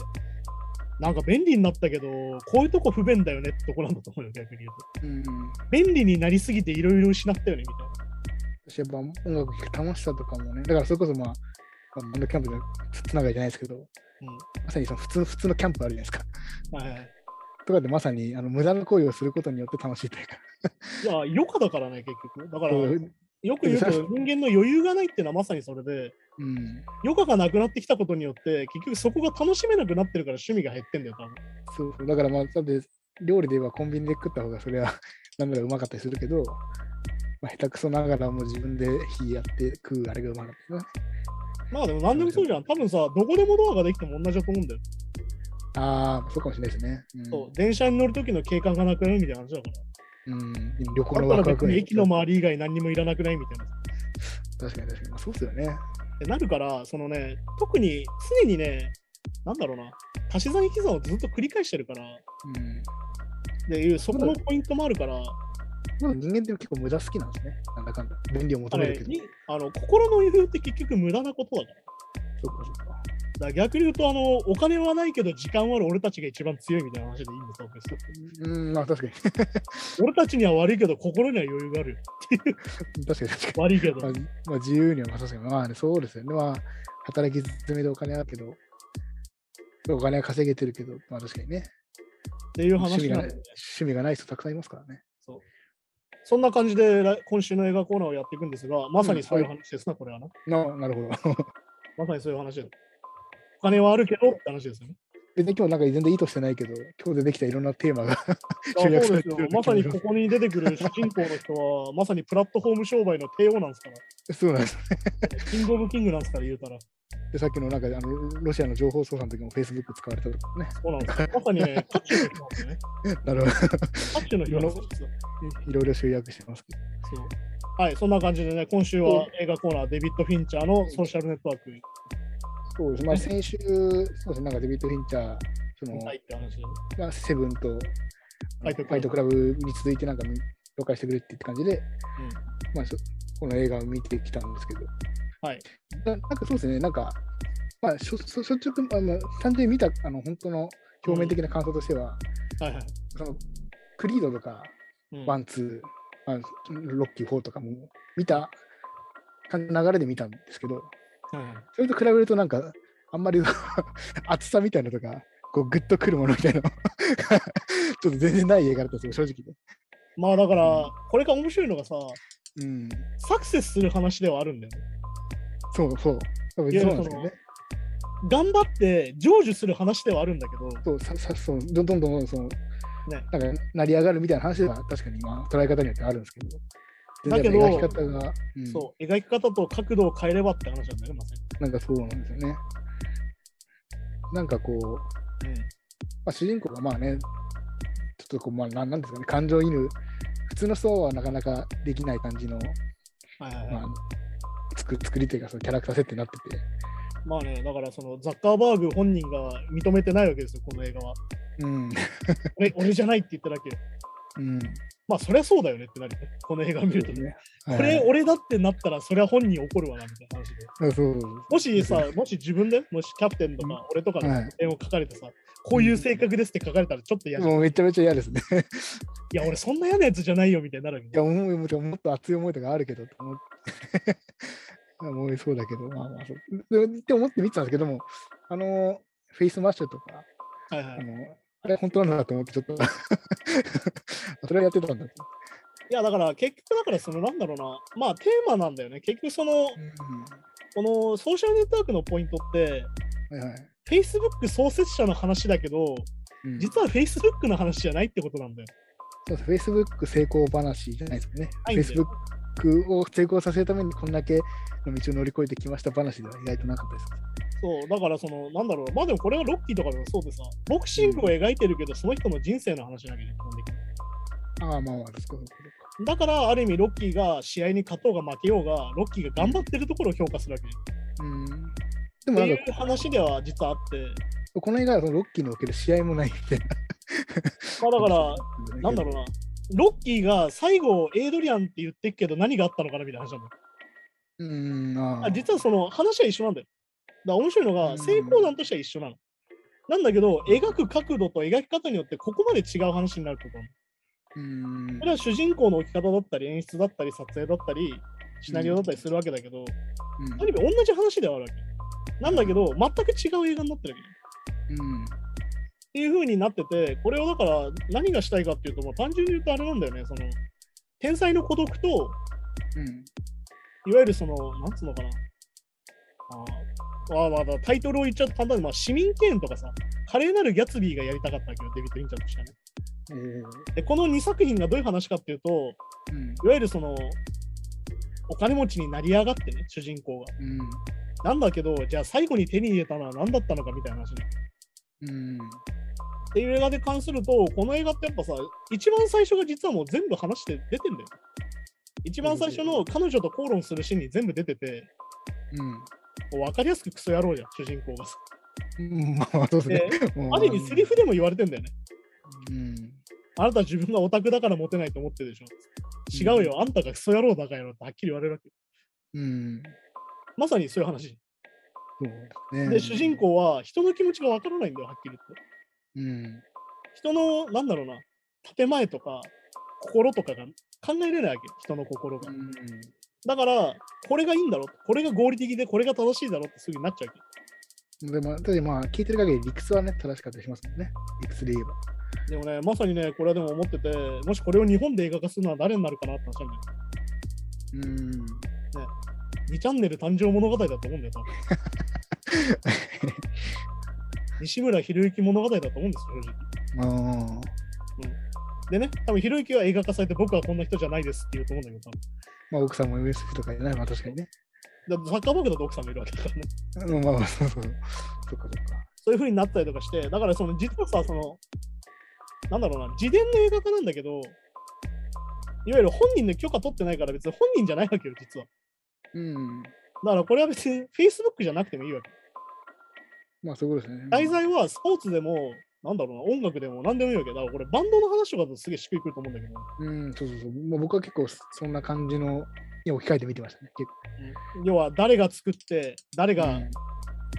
なんか便利になったけど、こういうとこ不便だよねってとこなんだと思うよ、逆に言うと。うん。便利になりすぎていろいろ失ったよね、みたいな。私やっぱ音楽聴く楽しさとかもね、だからそれこそまあ、まあバンドキャンプでつつながりじゃないですけど、まさにその普通普通のキャンプあるじゃないですか。うん。はいはい。とかでまさにあの無駄な行為をすることによって楽しいというか、いや、余暇だからね、結局。だから、よく言うけど、人間の余裕がないっていうのはまさにそれで、うん。余暇がなくなってきたことによって、結局そこが楽しめなくなってるから趣味が減ってんだよ、多分。そうそう。だからまあ、だって料理で言えばコンビニで食った方がそれはなんならうまかったりするけど、まあ、下手くそながらも自分で火やって食うあれがうまかったな。まあでも何でもそうじゃん。多分さ、どこでもドアができても同じだと思うんだよ。ああ、そうかもしれないですね。うん、そう、電車に乗る時の景観がなくなるみたいな話だから。うん。旅行のワクワク駅の周り以外何にもいらなくないみたいな。確かに確かに。まあ、そうっすよね。でなるから、そのね、特に常にね、なんだろうな、足し算引き算をずっと繰り返してるから、うん。でいう、そこのポイントもあるから、まあ人間って結構無駄好きなんですね。なんだかんだ。便利を求めるけど。にあの心の余裕って結局無駄なことだから。そうかそうか。だ逆に言うとあの、お金はないけど時間はある俺たちが一番強いみたいな話でいいんですよ。別にうん、まあ確かに。俺たちには悪いけど心には余裕があるよっていう。確かに確かに。悪いけど。まあ、まあ、自由にはまあ確かに。まあね、そうですよね。まあ、働き詰めでお金あるけど、お金は稼げてるけど、まあ確かにね。っていう趣味がない話なんで、趣味がない人たくさんいますからね。そんな感じで来今週の映画コーナーをやっていくんですが、まさにそういう話ですな、これはな。ななるほど。まさにそういう話です。お金はあるけどって話ですよね。別に今日なんか全然意図してないけど、今日でできたいろんなテーマがあ そうですよ。まさにここに出てくる主人公の人は、まさにプラットフォーム商売の帝王なんですから。そうなんです。キングオブキングなんですから、言うたら。で、さっきのなんかあのロシアの情報操作の時も Facebook 使われたとかね。そうなんですよ。まさにね、渦中の人なんですよね。なるほど。渦中の人なんですよ。いろいろ集約してますけど。そうはい、そんな感じでね、今週は映画コーナー、デビッド・フィンチャーのソーシャルネットワークにそうです。まあ先週、そうですね、なんかデビッド・フィンチャー、その、入って話でね。まあ、セブンとファイトクラブファイトクラブに続いてなんか紹介してくれって感じで、まあ、そこの映画を見てきたんですけど、はい。ななんかそうですね、なんか、まあ、しょ率直あの単純に見たあの本当の表面的な感想としては、はいはい。そのクリードとか、うん one、two、まあ、ロッキー4とかも見た流れで見たんですけど、はいはいそれと比べるとなんか、あんまり 熱さみたいなのとか、こうグッとくるものみたいなの ちょっと全然ない映画だったんですよ、正直ね。まあだから、これが面白いのがさ、うん。サクセスする話ではあるんだよね。そうそう。多分そうなんですよね。頑張って成就する話ではあるんだけど、そう、ささそうどんどんどんどんその、ねなんか成り上がるみたいな話は確かにまあ捉え方によってあるんですけど、だけど描き方が、うんそう、描き方と角度を変えればって話なんだよね、まさなんかそうなんですよね。なんかこう、に。まあ、主人公がまあね、ちょっとこう、まあ、なんなんですかね、感情移入、普通の人はなかなかできない感じの、はいはいはい。まあ、作作りというか、そのキャラクター設定になってて、まあね、だからそのザッカーバーグ本人が認めてないわけですよ、この映画は。うん、俺俺じゃないって言っただけ。うん、まあそりゃそうだよねってなるね、この映画を見るとね。ね。これ俺だってなったらそりゃ本人怒るわなみたいな話で。あそうそうもしさ、もし自分で、もしキャプテンとか俺とかではい点を書かれてさ、こういう性格ですって書かれたらちょっと嫌じゃん。もうめちゃめちゃ嫌ですね。いや、俺そんな嫌なやつじゃないよみたいになるいや、思いももっと熱い思いとかあるけど、と思って。思いそうだけど、まあまあそう。でって思って見てたんですけども、あの、フェイスマッシュとか、はいはい。あの、あれ本当なんだと思って、ちょっと それはやってたんだと。いや、だから結局だからそのなんだろうな、まあテーマなんだよね。結局その、うんこのソーシャルネットワークのポイントって、はいはい。Facebook 創設者の話だけど、うん実は Facebook の話じゃないってことなんだよ。そうです Facebook 成功話じゃないですかね。ないんだよ Facebook を成功させるためにこんだけの道を乗り越えてきました話では意外となかったです。そう、だからその、なんだろう、まあでもこれはロッキーとかでもそうでさ、ボクシングを描いてるけど、その人の人生の話なわけね、基本的に。ああ、まあまあ、ですか。そうかだから、ある意味、ロッキーが試合に勝とうが負けようが、ロッキーが頑張ってるところを評価するわけ。うん。でもなんかいう話では実はあって、この映画はそのロッキーにおける試合もないみたいな。まあだから、なんだろうな、ロッキーが最後、エイドリアンって言ってっけど、何があったのかなみたいな話なんだよ。う。うん、ああ実はその話は一緒なんだよ。だ面白いのが、うん成功談としては一緒なの。なんだけど、描く角度と描き方によって、ここまで違う話になるとなの。うれは主人公の置き方だったり、演出だったり、撮影だったり、シナリオだったりするわけだけど、うんある意味同じ話ではあるわけ。なんだけど、全く違う映画になってるわけ。うんっていう風になってて、これをだから何がしたいかっていうと、単純に言うとあれなんだよね、その天才の孤独とうんいわゆるその、なんつうのかな。あまあまあタイトルを言っちゃうと簡単に、まあ、市民権とかさ、華麗なるギャツビーがやりたかったわけど、デビッド・リンチャーとしてはね。で、この2作品がどういう話かっていうと、うん。いわゆるその、お金持ちになり上がってね、主人公が。うん。なんだけど、じゃあ最後に手に入れたのは何だったのかみたいな話ね。うん。っていう映画で関すると、この映画ってやっぱさ、一番最初が実はもう全部話して出てんだよ。一番最初の彼女と口論するシーンに全部出てて、うん。分かりやすくクソ野郎じゃん、主人公がさ。うん。まあまあ、そうですねある意味セリフでも言われてんだよね。うん。あなたは自分がオタクだからモテないと思ってるでしょ。違うよ、あんたがクソ野郎だからよってはっきり言われるわけ。うん。まさにそういう話。そうね。で、主人公は人の気持ちが分からないんだよ、はっきり言って。うん。人の、なんだろうな、建前とか心とかが考えれないわけ、人の心がう。ん。だから、これがいいんだろう、これが合理的で、これが正しいだろうってすぐになっちゃうわけ。でも、ただまあ、聞いてる限り理屈はね、正しかったりしますもんね。理屈で言えば。でもね、まさにね、これはでも思ってて、もしこれを日本で映画化するのは誰になるかなって話なんだよ。うん。2チャンネル誕生物語だと思うんだよ、多分。西村博之物語だと思うんですよ、正直。ああ。でね、多分博之は映画化されて僕はこんな人じゃないですって言うと思うんだけど、多分まあ、奥さんも USF とかね、まあ確かにね。だってサッカーバーグだと奥さんもいるわけだからね。うん、まあまあ、そうそう。そっかそっか。そういう風になったりとかして、だからその実はさ、その、なんだろうな、自伝の映画化なんだけど、いわゆる本人の許可取ってないから別に本人じゃないわけよ、実は。うん。だからこれは別に Facebook じゃなくてもいいわけ。まあ、そうですね。題材はスポーツでも、なんだろうな、音楽でも何でもいいわけだこれバンドの話とかだとすげえしっくりくると思うんだけど、うん、そうそうそう。まあ、僕は結構そんな感じのに置き換えて見てましたね。結うん要は誰が作って、誰構。がうん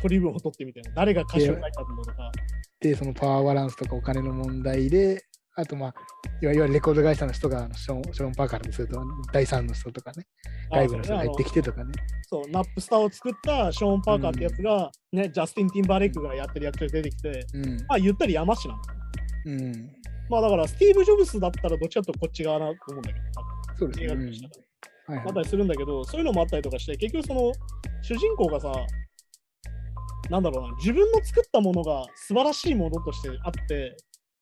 取り分を取ってみたいな、誰が歌詞を書いたんだとか、で、そのパワーバランスとかお金の問題で、あとまあ、いわゆるレコード会社の人がショーンショーン・パーカーにすると、第三の人とかね、外部の人が入ってきてとかね。そう、ナップスターを作ったショーン・パーカーってやつが、ね、ジャスティン・ティンバーレイクがやってる役で出てきて、うん。まあ言ったり山師なの。うん。まあだから、スティーブ・ジョブスだったらどっちかとこっち側なと思うんだけど、多そうですね。いはいあったりするんだけど、そういうのもあったりとかして、結局その、主人公がさ、なんだろうな、自分の作ったものが素晴らしいものとしてあって、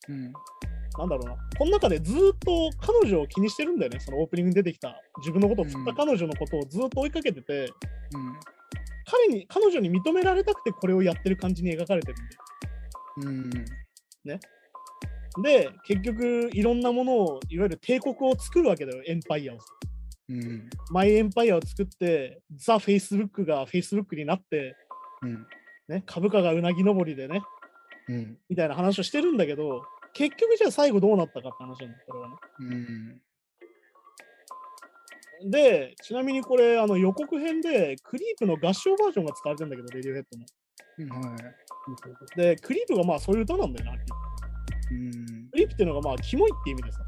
うん。なんだろうな、この中でずーっと彼女を気にしてるんだよね、そのオープニングに出てきた、自分のことを振った彼女のことをずっと追いかけてて、彼に、彼女に認められたくてこれをやってる感じに描かれてるんだよ。うん。で、結局、いろんなものを、いわゆる帝国を作るわけだよ、エンパイアを。うん。マイエンパイアを作って、ザ・フェイスブックがフェイスブックになって、うん。ね、株価がうなぎ登りでね、うん。みたいな話をしてるんだけど、結局じゃあ最後どうなったかって話なんだよ、これはね。うん。で、ちなみにこれ、あの予告編で、クリープの合唱バージョンが使われてるんだけど、レディオヘッドの。うん。はい。で、クリープがまあそういう歌なんだよな、うん。クリープっていうのがまあ、キモいって意味でさ。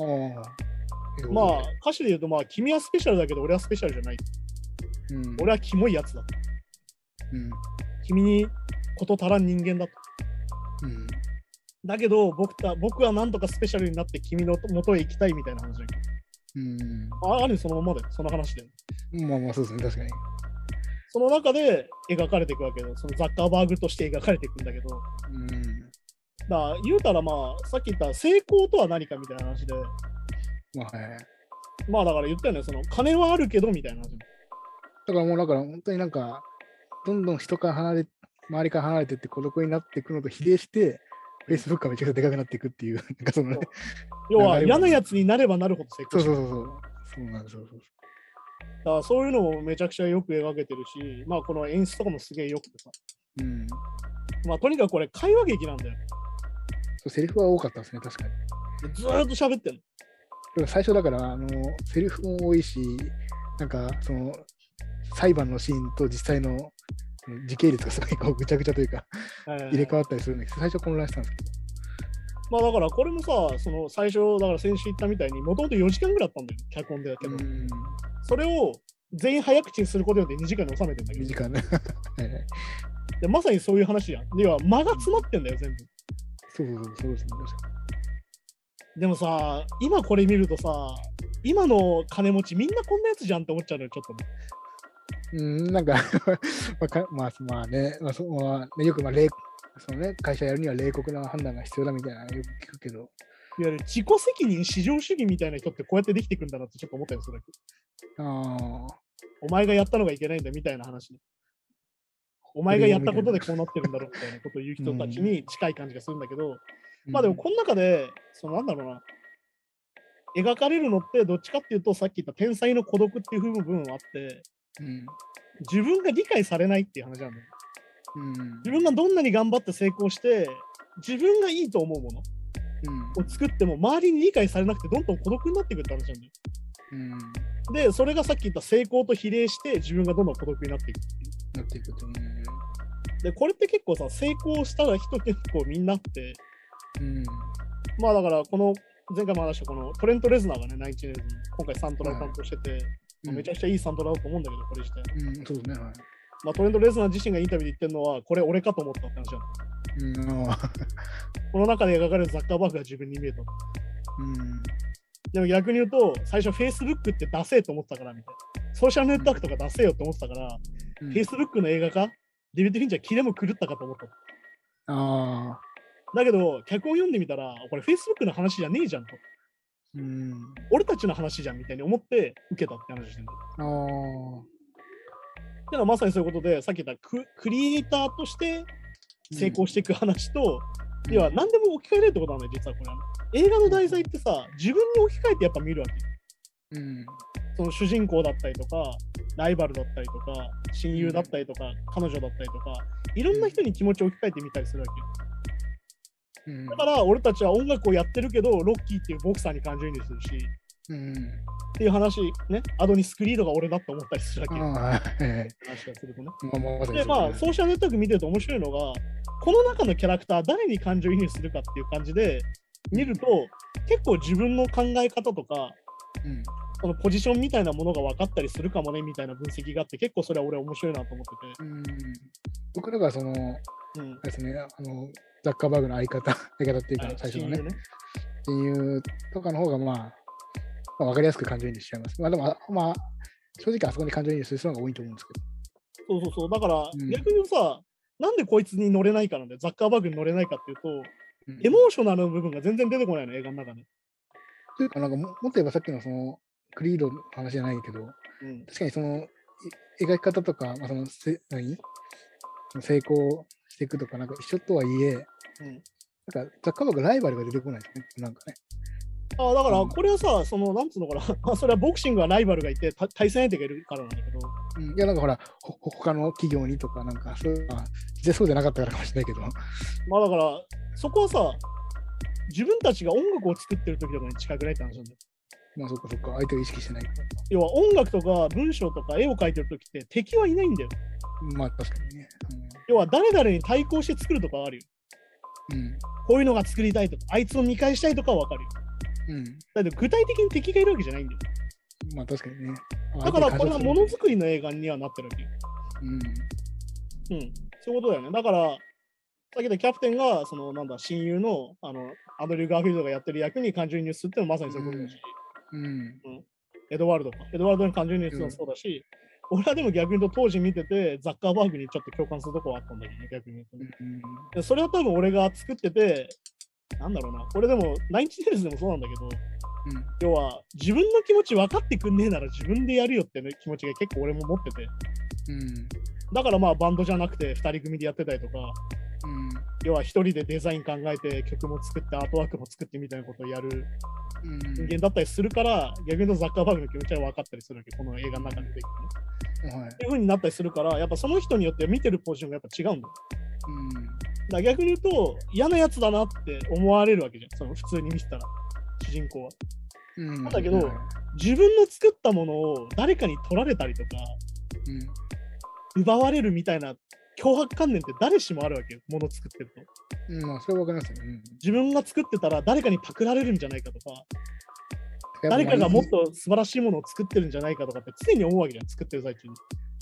ああ。まあ、歌詞で言うと、まあ、君はスペシャルだけど、俺はスペシャルじゃない。うん。俺はキモいやつだ。うん。君にこと足らん人間だと。うん。だけど僕た、僕はなんとかスペシャルになって君の元へ行きたいみたいな話だけうん。ど。あある意味そのままで、その話で。まあまあ、そうですね。確かに。その中で描かれていくわけで、そのザッカーバーグとして描かれていくんだけど、うん。ら言うたらまあ、さっき言った成功とは何かみたいな話で、まあ、はい。まあだから言ったよね、その金はあるけどみたいな話。だからもう、だから本当になんか、どんどん人から離れ、周りから離れてって孤独になっていくのと比例して、Facebook がめちゃくちゃでかくなっていくっていう、なんかそのね、要は嫌なやつになればなるほど成功そう。そうそうそう。そうなんですよ。そうだからそういうのもめちゃくちゃよく描けてるし、まあこの演出とかもすげえよくてさ。うん。まあとにかくこれ会話劇なんだよ。そうセリフは多かったですね、確かに。でずーっと喋ってんの。最初だから、あの、セリフも多いし、なんか、その、裁判のシーンと実際のうん時系列がすごいこうぐちゃぐちゃというか、入れ替わったりするんですけど、最初混乱したんですけど。まあだからこれもさ、その最初、だから先週言ったみたいに、もともと4時間ぐらいあったんだよ、脚本でだけど。うん。それを全員早口にすることによって2時間に収めてんだけ2ど時。間ね。はいはい。でまさにそういう話やん。では、間が詰まってんだよ、全部。そうそうそう、そうですね。確かでもさ、今これ見るとさ、今の金持ちみんなこんなやつじゃんって思っちゃうのよ、ちょっとね。うん、なんか まあか、まあ、まあね、まあそうまあねよくまあ冷そのね、会社やるには冷酷な判断が必要だみたいなのよく聞くけど、いわゆる自己責任至上主義みたいな人ってこうやってできてくんだなってちょっと思ったよ、それ。あお前がやったのがいけないんだみたいな話ね。お前がやったことでこうなってるんだろうみたいなことを言う人たちに近い感じがするんだけど、まあでもこの中で、そのなんだろうな、描かれるのってどっちかっていうと、さっき言った天才の孤独っていう部分はあって、うん、自分が理解されないっていう話なんだよ。うん、自分がどんなに頑張って成功して、自分がいいと思うものうん、を作っても、周りに理解されなくて、どんどん孤独になっていくって話なんだよ。うん、で、それがさっき言った成功と比例して、自分がどんどん孤独になっていくっていう。なっていくと。うん、で、これって結構さ、成功したら人結構みんなって、うん、まあだから、この前回も話したこのトレント・レズナーがね、ナインチネルズに今回サントラを担当してて、まあめちゃくちゃいいサントラだと思うんだけど、これ自体。うん、そうですね、はい。まあ、トレント・レズナー自身がインタビューで言ってるのは、これ俺かと思ったって話だうん、あこの中で描かれるザッカーバーグが自分に見えた。うん、でも逆に言うと、最初 Facebook ってダセえと思ってたからみたいな。ソーシャルネットワークとかダセえよって思ってたから、うん Facebook の映画化デビッド・フィンチャーキレも狂ったかと思った。ああ、だけど、脚本読んでみたら、これ Facebook の話じゃねえじゃんと。うん、俺たちの話じゃんみたいに思って受けたって話してるんだよ。ああ、っていうのはまさにそういうことで、さっき言ったククリエイターとして成功していく話と、要は何でも置き換えれるってことなんだよ、実はこれは。映画の題材ってさ、自分に置き換えてやっぱ見るわけ。うん、その主人公だったりとか、ライバルだったりとか、親友だったりとか、彼女だったりとか、いろんな人に気持ちを置き換えてみたりするわけよ。うん、だから俺たちは音楽をやってるけど、ロッキーっていうボクサーに感情移入するし、うん、っていう話、ね、アドニス・クリードが俺だって思ったりするわけで、まあ、ソーシャルネットワーク見てると面白いのが、この中のキャラクター、誰に感情移入するかっていう感じで見ると、結構自分の考え方とか、うん、そのポジションみたいなものが分かったりするかもねみたいな分析があって、結構それは俺面白いなと思ってうん、僕らがその、あれですね、あの、ザッカーバーグの相方、相方っていうか、最初のね、親友とかの方が、まあ、まあ、わかりやすく感情移入しちゃいます。まあ、でも、あまあ、正直あそこに感情移入する人が多いと思うんですけど。そうそうそう。だから、ん逆にさ、なんでこいつに乗れないかなんで、ザッカーバーグに乗れないかっていうと、うんエモーショナルの部分が全然出てこないの、映画の中で。というか、なんかも、もっと言えばさっきのその、クリードの話じゃないけど、うん。確かにその、い描き方とか、まあ、その、せ何？成功していくとか、なんか一緒とはいえ、うんなんか、ザッカーバーグライバルが出てこないですね。なんかね。あだから、うんこれはさ、その、なんつうのかな、まあ、それはボクシングはライバルがいて、た対戦相手がいるからなんだけど、うん、いや、なんかほら、ほ他の企業にとか、なんか、そういうのは、そうじゃなかったからかもしれないけど、まあだから、そこはさ、自分たちが音楽を作ってる時とかに近くないって話なんだよ。まあそっかそっか、相手を意識してないから。要は音楽とか文章とか絵を描いてる時って敵はいないんだよ。まあ確かにね。要は誰々に対抗して作るとかはあるよ。うん。こういうのが作りたいとか、あいつを見返したいとかはわかるよ。うん。うん。だけど具体的に敵がいるわけじゃないんだよ。まあ確かにね。だからこれはものづくくりの映画にはなってるわけよ。うん。うん。そういうことだよね。だから、さっき言ったキャプテンが、その、なんだ、親友の、あの、アドリュー・ガーフィールドがやってる役に感情移入するってのはまさにそういうことだし、うん。エドワルドか。エドワルドに感情移入するのもそうだし、俺はでも逆に言うと当時見てて、ザッカーバーグにちょっと共感するところはあったんだけどね、逆に言うとね。それは多分俺が作ってて、なんだろうな、これでも、ナインチネルズでもそうなんだけど、要は自分の気持ち分かってくんねえなら自分でやるよって、ね、気持ちが結構俺も持ってて、うん。だからまあバンドじゃなくて2人組でやってたりとか、うん。要は1人でデザイン考えて曲も作ってアートワークも作ってみたいなことをやるうん。人間だったりするから、逆に言うとザッカーバーグの気持ちは分かったりするわけ、この映画の中で出てきてね。はい。っていう風になったりするから、やっぱその人によって見てるポジションがやっぱ違うんだよ。うん。だ逆に言うと、嫌なやつだなって思われるわけじゃん、その普通に見てたら、主人公は。うん。だけどはい自分の作ったものを誰かに取られたりとか、奪われるみたいな脅迫観念って誰しもあるわけよ、もの作ってると。うん。うん。まあ、それはわかりますよ。うん。自分が作ってたら誰かにパクられるんじゃないかとか、誰かがもっと素晴らしいものを作ってるんじゃないかとかって常に思うわけじゃん、作ってる最中に。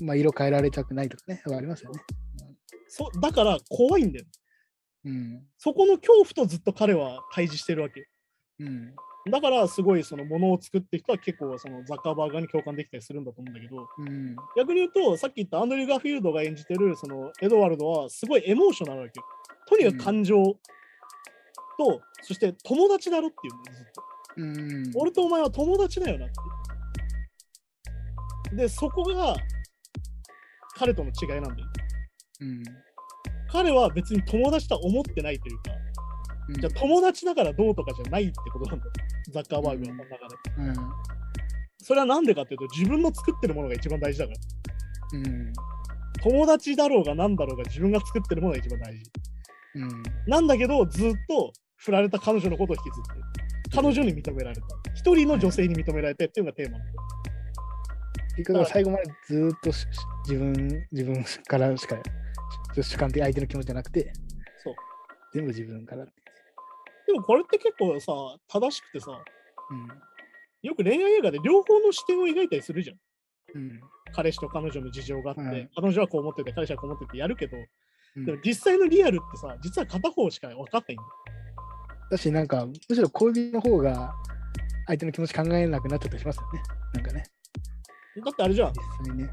まあ、色変えられたくないとかね。ありますよね。そだから怖いんだよ。うん。そこの恐怖とずっと彼は対峙してるわけよ。うん。だからすごいそのものを作ってる人は結構そのザッカーバーガーに共感できたりするんだと思うんだけど、うん。逆に言うと、さっき言ったアンドリュー・ガーフィールドが演じてるそのエドワルドはすごいエモーショナルなわけよ。とにかく感情と、そして友達だろっていうのずっと。うん。俺とお前は友達だよなっていう。で、そこが彼との違いなんだよ。うん。彼は別に友達とは思ってないというか、うんじゃあ友達だからどうとかじゃないってことなんだよ。ザッカーバーグの中で。うん。それはなんでかっていうと、自分の作ってるものが一番大事だから。うん。友達だろうが何だろうが自分が作ってるものが一番大事。うん。なんだけど、ずっと振られた彼女のことを引きずってる。彼女に認められた。一人の女性に認められてっていうのがテーマなんだよ。結局最後までずーっとし自分自分からしかし 主観的相手の気持ちじゃなくてそう。全部自分からってでもこれって結構さ、正しくてさ、うん。よく恋愛映画で両方の視点を描いたりするじゃん。うん。彼氏と彼女の事情があって、はい彼女はこう思ってて、彼氏はこう思っててやるけど、うん。でも実際のリアルってさ、実は片方しか分かってない。んだよ。だしなんかむしろ恋人の方が相手の気持ち考えなくなっちゃったりしますよね。なんかね。だってあれじゃん、ね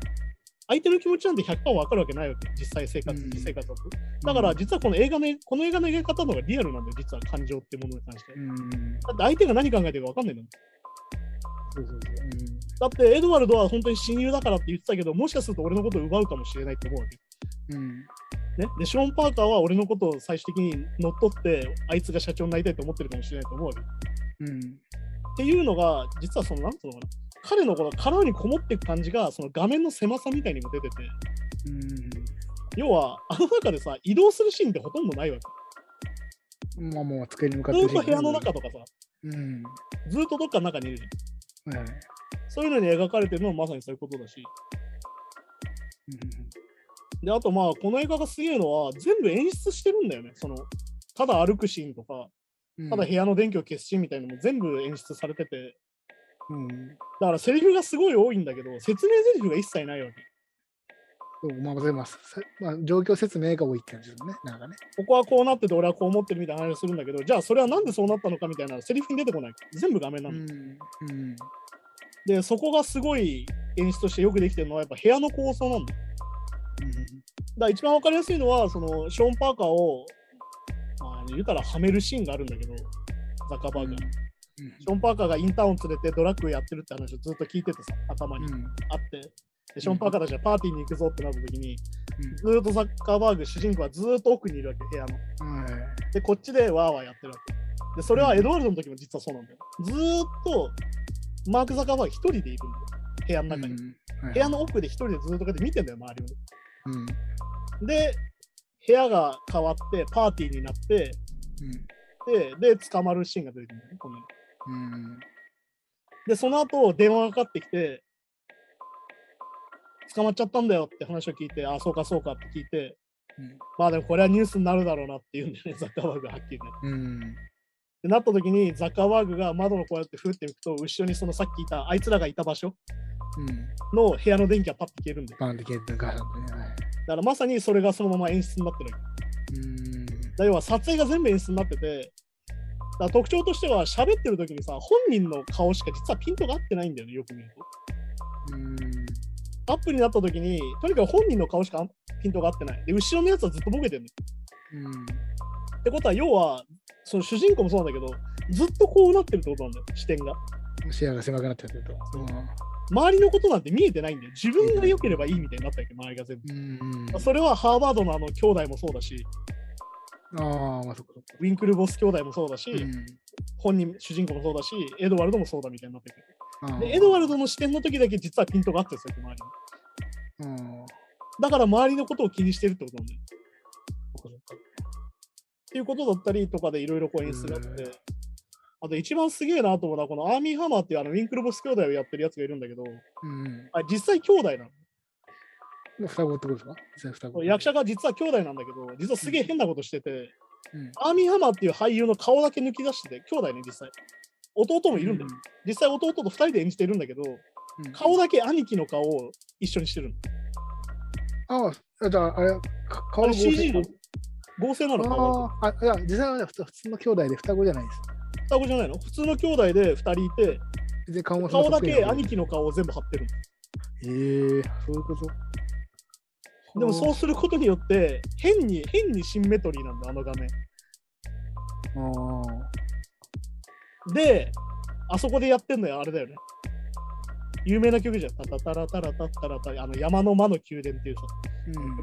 相手の気持ちなんて100%分かるわけないわけ、実際生活、うん実生活だと。だから実はこの映画の、この映画の描き方の方がリアルなんだよ、実は感情ってものに関して。うんだって相手が何考えてるか分かんないんだもん。そうそうそうだってエドワルドは本当に親友だからって言ってたけど、もしかすると俺のことを奪うかもしれないって思うわけ。うんうんね、で、ショーン・パーカーは俺のことを最終的に乗っ取って、あいつが社長になりたいと思ってるかもしれないと思うわけ。っうんていうのが、実はその、なんつうのかな、彼のこの殻にこもっていく感じが、その画面の狭さみたいにも出てて、要は、あの中でさ、移動するシーンってほとんどないわけ。うんまあもう机に向かってる。ずっと部屋の中とかさ、うん。ずっとどっかの中にいるじゃん。はい。そういうのに描かれてるのもまさにそういうことだし。で、あとまあ、この映画がすげえのは、全部演出してるんだよね。その、ただ歩くシーンとか、うん。ただ部屋の電気を消すシーンみたいなのも全部演出されてて、うんだからセリフがすごい多いんだけど、説明セリフが一切ないわけ。そうまあ、まあ、さまあ、状況説明が多いって感じですね。なんかね。ここはこうなってて、俺はこう思ってるみたいな話をするんだけど、じゃあそれはなんでそうなったのかみたいなセリフに出てこない。全部画面なの。うん。うん。で、そこがすごい演出としてよくできてるのは、やっぱ部屋の構想なんだよ。だから一番わかりやすいのは、そのショーン・パーカーを、まあ、言うたらはめるシーンがあるんだけど、ザッカーバーグが。ショーン・パーカーがインターンを連れてドラッグやってるって話をずっと聞いててさ、頭にあって。でショーン・パーカーたちがパーティーに行くぞってなった時に、ずーっとザッカーバーグ、主人公はずーっと奥にいるわけ、部屋の。で、こっちでワーワーやってるわけ。で、それはエドワルドの時も実はそうなんだよ。ずーっとマーク・ザッカーバーグ一人でいるんだよ、部屋の中に。部屋の奥で一人でずっとこうやって見てんだよ、周りを。で、部屋が変わって、パーティーになって、で、で、捕まるシーンが出てくるんだよね、こので、その後、電話がかかってきて、捕まっちゃったんだよって話を聞いて、あ、そうかそうかって聞いて、まあでもこれはニュースになるだろうなっていうんでね、ザッカーバーグがはっきりね。うん。でなった時に、ザッカーバーグが窓のこうやってふっていくと、後ろにそのさっき言ったあいつらがいた場所うん。の部屋の電気がパッと消えるんだよ。バンって消えてガーンとね。はい。だからまさにそれがそのまま演出になってる。うん。だ要は撮影が全部演出になってて、だ特徴としては喋ってる時にさ、本人の顔しか実はピントが合ってないんだよね、よく見ると。うん。アップになった時に、とにかく本人の顔しかピントが合ってない。で、後ろのやつはずっとボケてるの。うん。ってことは、要は、その主人公もそうなんだけど、ずっとこうなってるってことなんだよ、視点が。視野が狭くなっちゃってると。周りのことなんて見えてないんだよ。自分が良ければいいみたいになったわけ、周りが全部。うん。それはハーバードのあの兄弟もそうだし、ああ、まあそこそこ。ウィンクルボス兄弟もそうだし、うん本人、主人公もそうだし、エドワルドもそうだみたいになってくる。で、エドワルドの視点の時だけ実はピントが合ってるんですよ、周りに。うんだから周りのことを気にしてるってことなんだよ。っていうことだったりとかでいろいろこう演出があっうんて、あと一番すげえなと思うのは、このアーミーハマーっていうあのウィンクルボス兄弟をやってるやつがいるんだけど、うん。あ実際兄弟な双子ってことですか？双子。の。役者が実は兄弟なんだけど、実はすげえ変なことしてて、うんアーミーハマーっていう俳優の顔だけ抜き出してて、兄弟ね、実際。弟もいるんだよ。実際弟と二人で演じてるんだけど、うん顔だけ兄貴の顔を一緒にしてるの。ああ、じゃあ、あれ、顔合成？CG の？合成なの顔ああ、あいや、実際は普通普通の兄弟で双子じゃないです。双子じゃないの？普通の兄弟で2人いて、で顔だけ兄貴の顔を全部貼ってるえー、そういうこと？の。でもそうすることによって、変に、変にシンメトリーなんだ、あの画面。ああ。で、あそこでやってんのよ、あれだよね。有名な曲じゃん。タタタラタラタッタラタあの山の間の宮殿っていうさ、うん。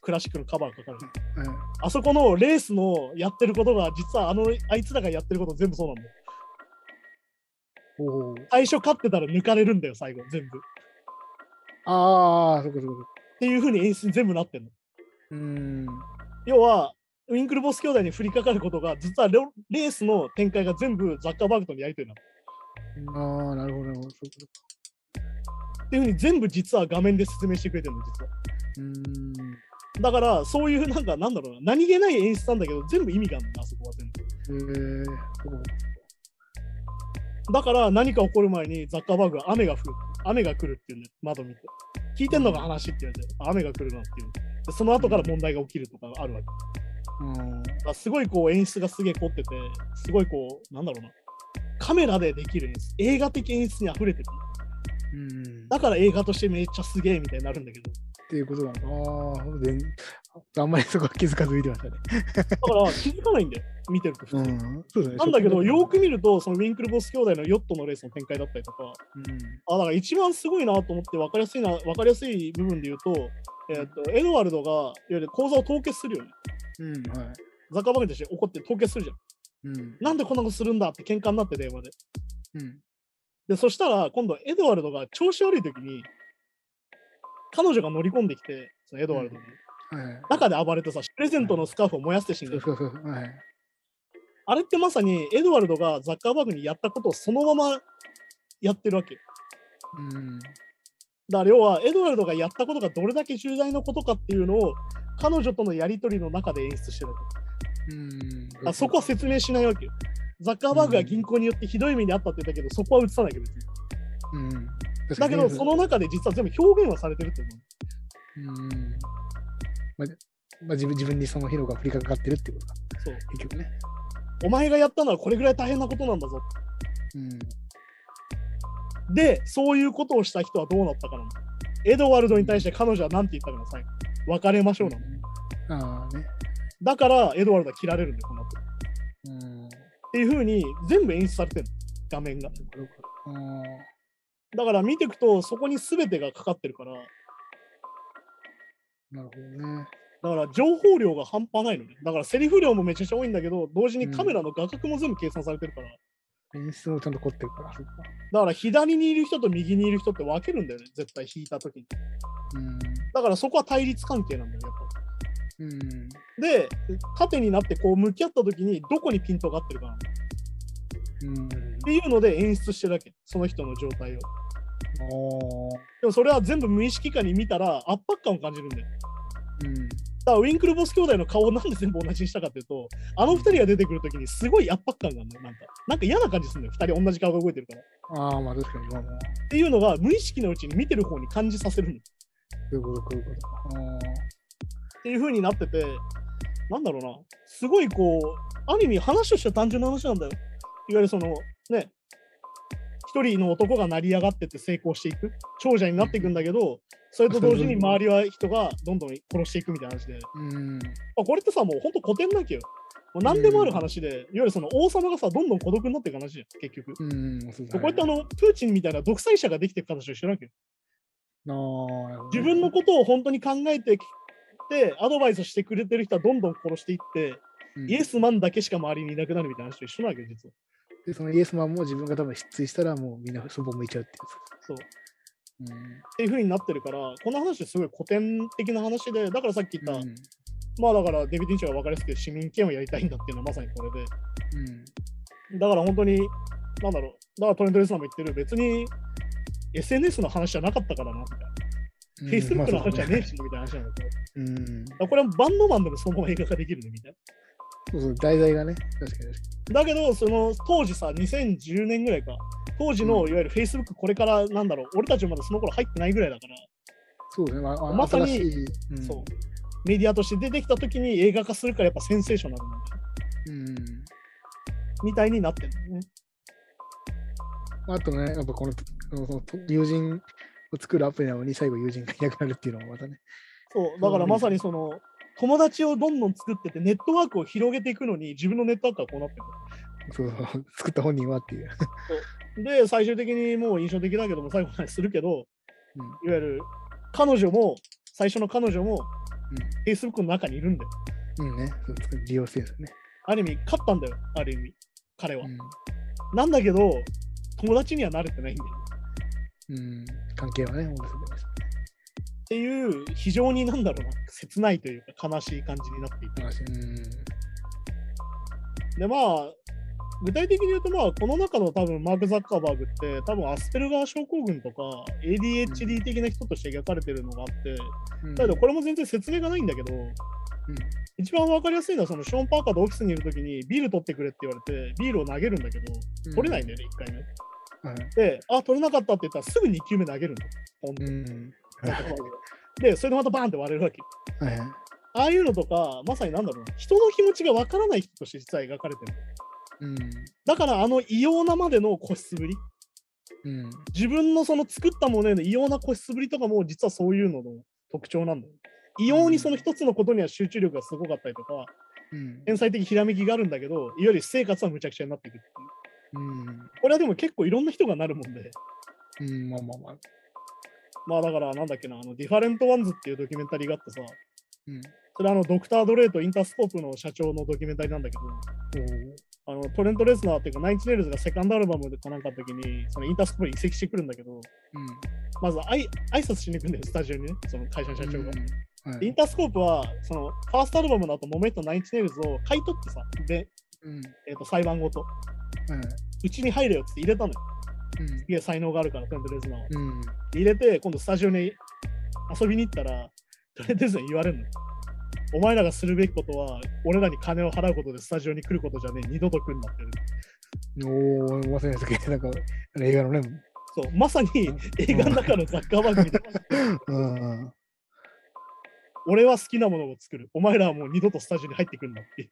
クラシックのカバーがかかるじゃん。はいあそこのレースのやってることが、実はあのあいつらがやってること全部そうなんだよ。最初勝ってたら抜かれるんだよ、最後、全部。っああ、そこそこそこ。ていう風に演出に全部なってんの。うーん。要は、ウィンクルボス兄弟に降りかかることが、実はレースの展開が全部ザッカーバーグとのやりとりなの。ああ、なるほど、なるほど。っていう風に全部実は画面で説明してくれてるの、実は。うーん。だから、そういうなんか、なんだろうな、何気ない演出なんだけど、全部意味があるんだ、あそこは全部。えー、そこだから、何か起こる前にザッカーバーグは雨が降る。雨が来るっていうんだよ、窓見て。聞いてんのが話って言うんで、雨が来るなっていう。でその後から問題が起きるとかがあるわけ。うん。すごいこう演出がすげえ凝ってて、すごいこう、なんだろうな。カメラでできる演出、映画的演出に溢れてる。うん。だから映画としてめっちゃすげえみたいになるんだけど。っていうことなのか。ああ、んまりそこは気づかず見てましたね。だから気づかないんだよ、見てると普通に。うん。ね。なんだけど、よーく。く見ると、そのウィンクルボス兄弟のヨットのレースの展開だったりとか、うん。あだから一番すごいなと思って分かりやすいな、分かりやすい部分で言うと、えー、とエドワルドがいわゆる口座を凍結するよね。うん。はい。ザッカーバーグとして怒って凍結するじゃん。うん。なんでこんなことするんだって喧嘩になって電話で。うん。で、そしたら今度エドワルドが調子悪い時に、彼女が乗り込んできて、そのエドワルドに。はい。中で暴れてさ、プレゼントのスカーフを燃やして死んだそう。そうそう。はい。あれってまさにエドワルドがザッカーバーグにやったことをそのままやってるわけよ。うん。だから要はエドワルドがやったことがどれだけ重大なことかっていうのを彼女とのやり取りの中で演出してるわうん。そこは説明しないわけよ。ザッカーバーグが銀行によってひどい目にあったって言ったけど、そこは映さないけど別に。うん。だけど、その中で実は全部表現はされてると思う。うん。まあ、まあ、自分自分にそのヒロが降りかかってるってことか、そう。結局ね。お前がやったのはこれぐらい大変なことなんだぞ。うん。で、そういうことをした人はどうなったかなの。エドワルドに対して彼女は何て言ったかな、最後。別れましょうなの。ああね。だから、エドワルドは切られるんだよ、この後。うん。っていう風に全部演出されてるの、画面が。ああ。だから見ていくと、そこに全てがかかってるから、なるほどね。だから情報量が半端ないのね。だからセリフ量もめちゃくちゃ多いんだけど、同時にカメラの画角も全部計算されてるから、演出もちゃんと凝ってるから。だから左にいる人と右にいる人って分けるんだよね、絶対引いた時に。うん。だからそこは対立関係なんだよ、やっぱ。うん。で、縦になってこう向き合った時にどこにピントが合ってるかなっうん。ていうので演出してるわけ、その人の状態を。でもそれは全部無意識下に見たら圧迫感を感じるんだよ。うん。だからウィンクルボス兄弟の顔をなんで全部同じにしたかっていうと、あの二人が出てくるときにすごい圧迫感があるのよ、なんか。なんか嫌な感じするんだよ、二人同じ顔が動いてるから。っああ、まあ確かに。まあまあ。ていうのが無意識のうちに見てる方に感じさせるの。っそういうこと、こういうこと。あていう風になってて、なんだろうな、すごいこう、ある意味話としては単純な話なんだよ。いわゆるその、ね、一人の男が成り上がってって成功していく、長者になっていくんだけど、それと同時に周りは人がどんどん殺していくみたいな話で、あ。うん。あこれってさ、もう本当古典なわけよ。もう何でもある話で、いわゆるその王様がさ、どんどん孤独になっていく話じゃん、結局。うん。そうこうやってあの、プーチンみたいな独裁者ができていく形をしてるわけよ。自分のことを本当に考えてきて、アドバイスしてくれてる人はどんどん殺していって、うんイエスマンだけしか周りにいなくなるみたいな話と一緒なわけよ、実は。で、そのイエスマンも自分が多分失墜したらもうみんなそぼ向いちゃうってやそう。っつ。ていう風になってるから、この話すごい古典的な話で、だからさっき言った、うん。まあだからデビッド・インチョが分かりやすく市民権をやりたいんだっていうのはまさにこれで。うん。だから本当に、なんだろう、だからトレンドレスナーも言ってる、別に SNS の話じゃなかったからな、みたいな。うん Facebook の話じゃねえまあし、みたいな話なんだけど。そうん。だからこれはバンドマンでもそのまま映画化できるね、みたいな。そうそう、題材がね。確かにだけど、その当時さ、2010年ぐらいか、当時のうんいわゆる Facebook これからなんだろう、俺たちもまだその頃入ってないぐらいだから、そうですね。まあ、まさにうん、そう、メディアとして出てきた時に映画化するからやっぱセンセーショナルなんだよ。うん。みたいになってるんだよね。あとね、やっぱこの友人を作るアプリなのに最後友人がいなくなるっていうのもまたね。そう、だからまさにその、友達をどんどん作ってて、ネットワークを広げていくのに、自分のネットワークはこうなってる。そう作った本人はっていう。で、最終的にもう印象的だけども、最後までするけど、うんいわゆる彼女も、最初の彼女も、Facebook の中にいるんだよ。うんね、利用してるんですよね。ある意味、勝ったんだよ、ある意味、彼は。うなんだけど、友達には慣れてないんだよ。ん、うん、関係はね、戻せてます。っていう、非常になんだろうな、切ないというか、悲しい感じになっていて。で、まあ、具体的に言うと、まあ、この中の多分、マーク・ザッカーバーグって、多分、アスペルガー症候群とか、ADHD 的な人として描かれてるのがあって、うんだけど、これも全然説明がないんだけど、一番わかりやすいのは、そのショーン・パーカーとオフィスにいるときに、ビール取ってくれって言われて、ビールを投げるんだけど、取れないんだよね、1回目。はいで、あ、取れなかったって言ったら、すぐ2球目投げるの。うん。で、それでまたバーンって割れるわけ。はい。ああいうのとか、まさになんだろうな、人の気持ちがわからない人として実は描かれてる。うん。だから、あの異様なまでの個室ぶり、うん。自分のその作ったものへの異様な固執ぶりとかも、実はそういうのの特徴なんだよ。異様にその一つのことには集中力がすごかったりとか、うん。天才的ひらめきがあるんだけど、いわゆる私生活はむちゃくちゃになっていくっていう。うん。これはでも結構いろんな人がなるもんで、うん。まあまあまあ。まあだからなんだっけな、あの Defiant Ones っていうドキュメンタリーがあってさ、うん。それはあのドクター・ドレイとインタースコープの社長のドキュメンタリーなんだけど、おあのトレント・レズナーっていうか、ナインインチネイルズがセカンドアルバムでかなんかの時に、そのインタースコープに移籍してくるんだけど、まずあい挨拶しに行くんだよ、スタジオにね、その会社の社長が。はい。インタースコープは、そのファーストアルバムの後、揉めてんのナインインチネイルズを買い取ってさ、で、うん。えー、と裁判ごと、はうちに入れよって入れたのよ。すげえ才能があるから、トレント・レズナーは。うん。入れて、今度スタジオに遊びに行ったら、トレント・レズナーに言われるの。お前らがするべきことは、俺らに金を払うことでスタジオに来ることじゃねえ、二度と来るんだって。おお、忘れないですけど、なんか、映画のね。そう、まさに映画の中のザッカーバーグみたいな。うん。俺は好きなものを作る。お前らはもう二度とスタジオに入ってくるんだって。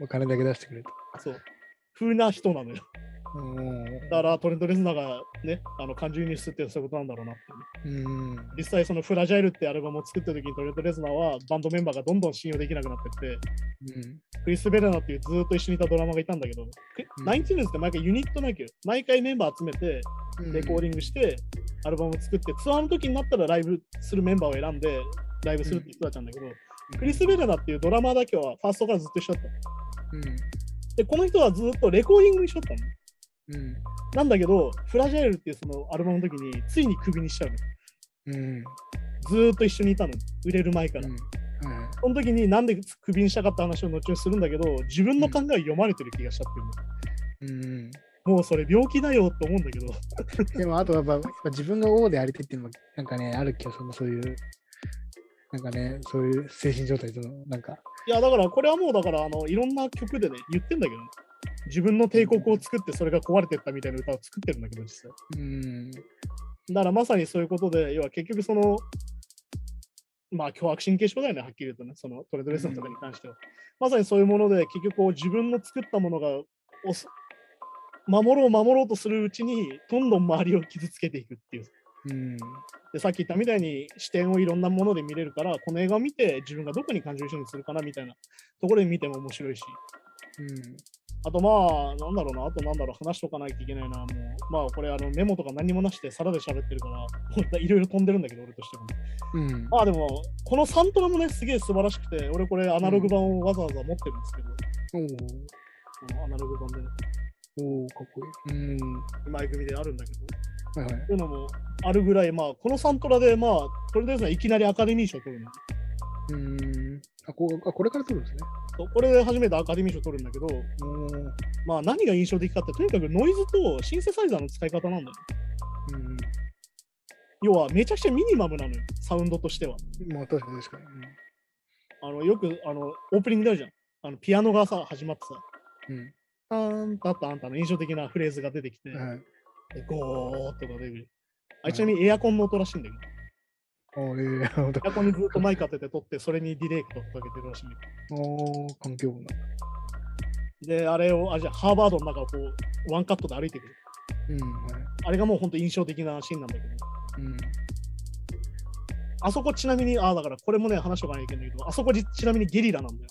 お金だけ出してくれと。そう。風な人なのよ。うん。だからトレント・レスナーがね、あの感情移入するってそういうことなんだろうなっていうね、うん。実際そのフラジャイルってアルバムを作った時にトレント・レズナーはバンドメンバーがどんどん信用できなくなってって、うん。クリス・ヴレナっていうずーっと一緒にいたドラマーがいたんだけど、うんナインインチネイルズって毎回ユニットなきゃ毎回メンバー集めてレコーディングしてアルバムを作って、ツアーの時になったらライブするメンバーを選んでライブするって人たちなんだけど、クリス・ヴレナっていうドラマーだけはファーストからずっと一緒だったの。うん。で、この人はずっとレコーディングにしとったの。うん。なんだけど、フラジャイルっていうそのアルバムの時についにクビにしちゃうの。うん。ずーっと一緒にいたの。売れる前から。はい。その時になんでクビにしたかった話を後にするんだけど、自分の考えを読まれてる気がしちゃってるの。うん。もうそれ病気だよって思うんだけど。でも、あとはやっぱ、やっぱ自分が王でありたいっていうのも、なんかね、ある気がするの、そういう、なんかね、そういう精神状態との、なんか、いや、だからこれはもうだからあのいろんな曲でね、言ってんだけど、ね、自分の帝国を作ってそれが壊れてったみたいな歌を作ってるんだけど、実際。うん。だからまさにそういうことで、要は結局その、まあ凶悪神経症だよね、はっきり言うとね、そのトレードレスンとかに関しては。まさにそういうもので、結局こう自分の作ったものが守ろう守ろうとするうちに、どんどん周りを傷つけていくっていう。うん。でさっき言ったみたいに視点をいろんなもので見れるから、この映画を見て自分がどこに感情移入するかなみたいなところで見ても面白いし。うん。あとまあ、なんだろうな、あとなんだろう、話しとかないといけないな、もう。まあこれあのメモとか何もなしで皿で喋ってるから、いろいろ飛んでるんだけど、俺としても。うん。まあでも、このサントラもね、すげえ素晴らしくて、俺これアナログ版をわざわざ持ってるんですけど、おーこのアナログ版でね、おーかっこいい。うん。今井組であるんだけど、はいはい。というのもあるぐらい、まあこのサントラで、まあ、とりあえずはいきなりアカデミー賞取るの。うん。あ、こうあこれから撮るんですね。これで初めてアカデミー賞取るんだけど、まあ何が印象的かって、とにかくノイズとシンセサイザーの使い方なんだよ。うん。要はめちゃくちゃミニマムなのよ、サウンドとしては。まあ、確かに確かに。あのよくあのオープニングであるじゃん。あのピアノがさ、始まってさ、うん。ターンタッタンタの印象的なフレーズが出てきて、うん。はい。でゴーってのが出てくる。あちなみにエアコンの音らしいんだけど、あエアコンにずっとマイク当てて撮って、それにディレイとかけてるらしいんだけど。おー環境音。で、あれを、あ、じゃあハーバードの中をこう、ワンカットで歩いてくる。うん。はいあれがもう本当印象的なシーンなんだけど、うん。あそこちなみに、あだからこれもね、話しとかないといけないけど、あそこじちなみにゲリラなんだよ。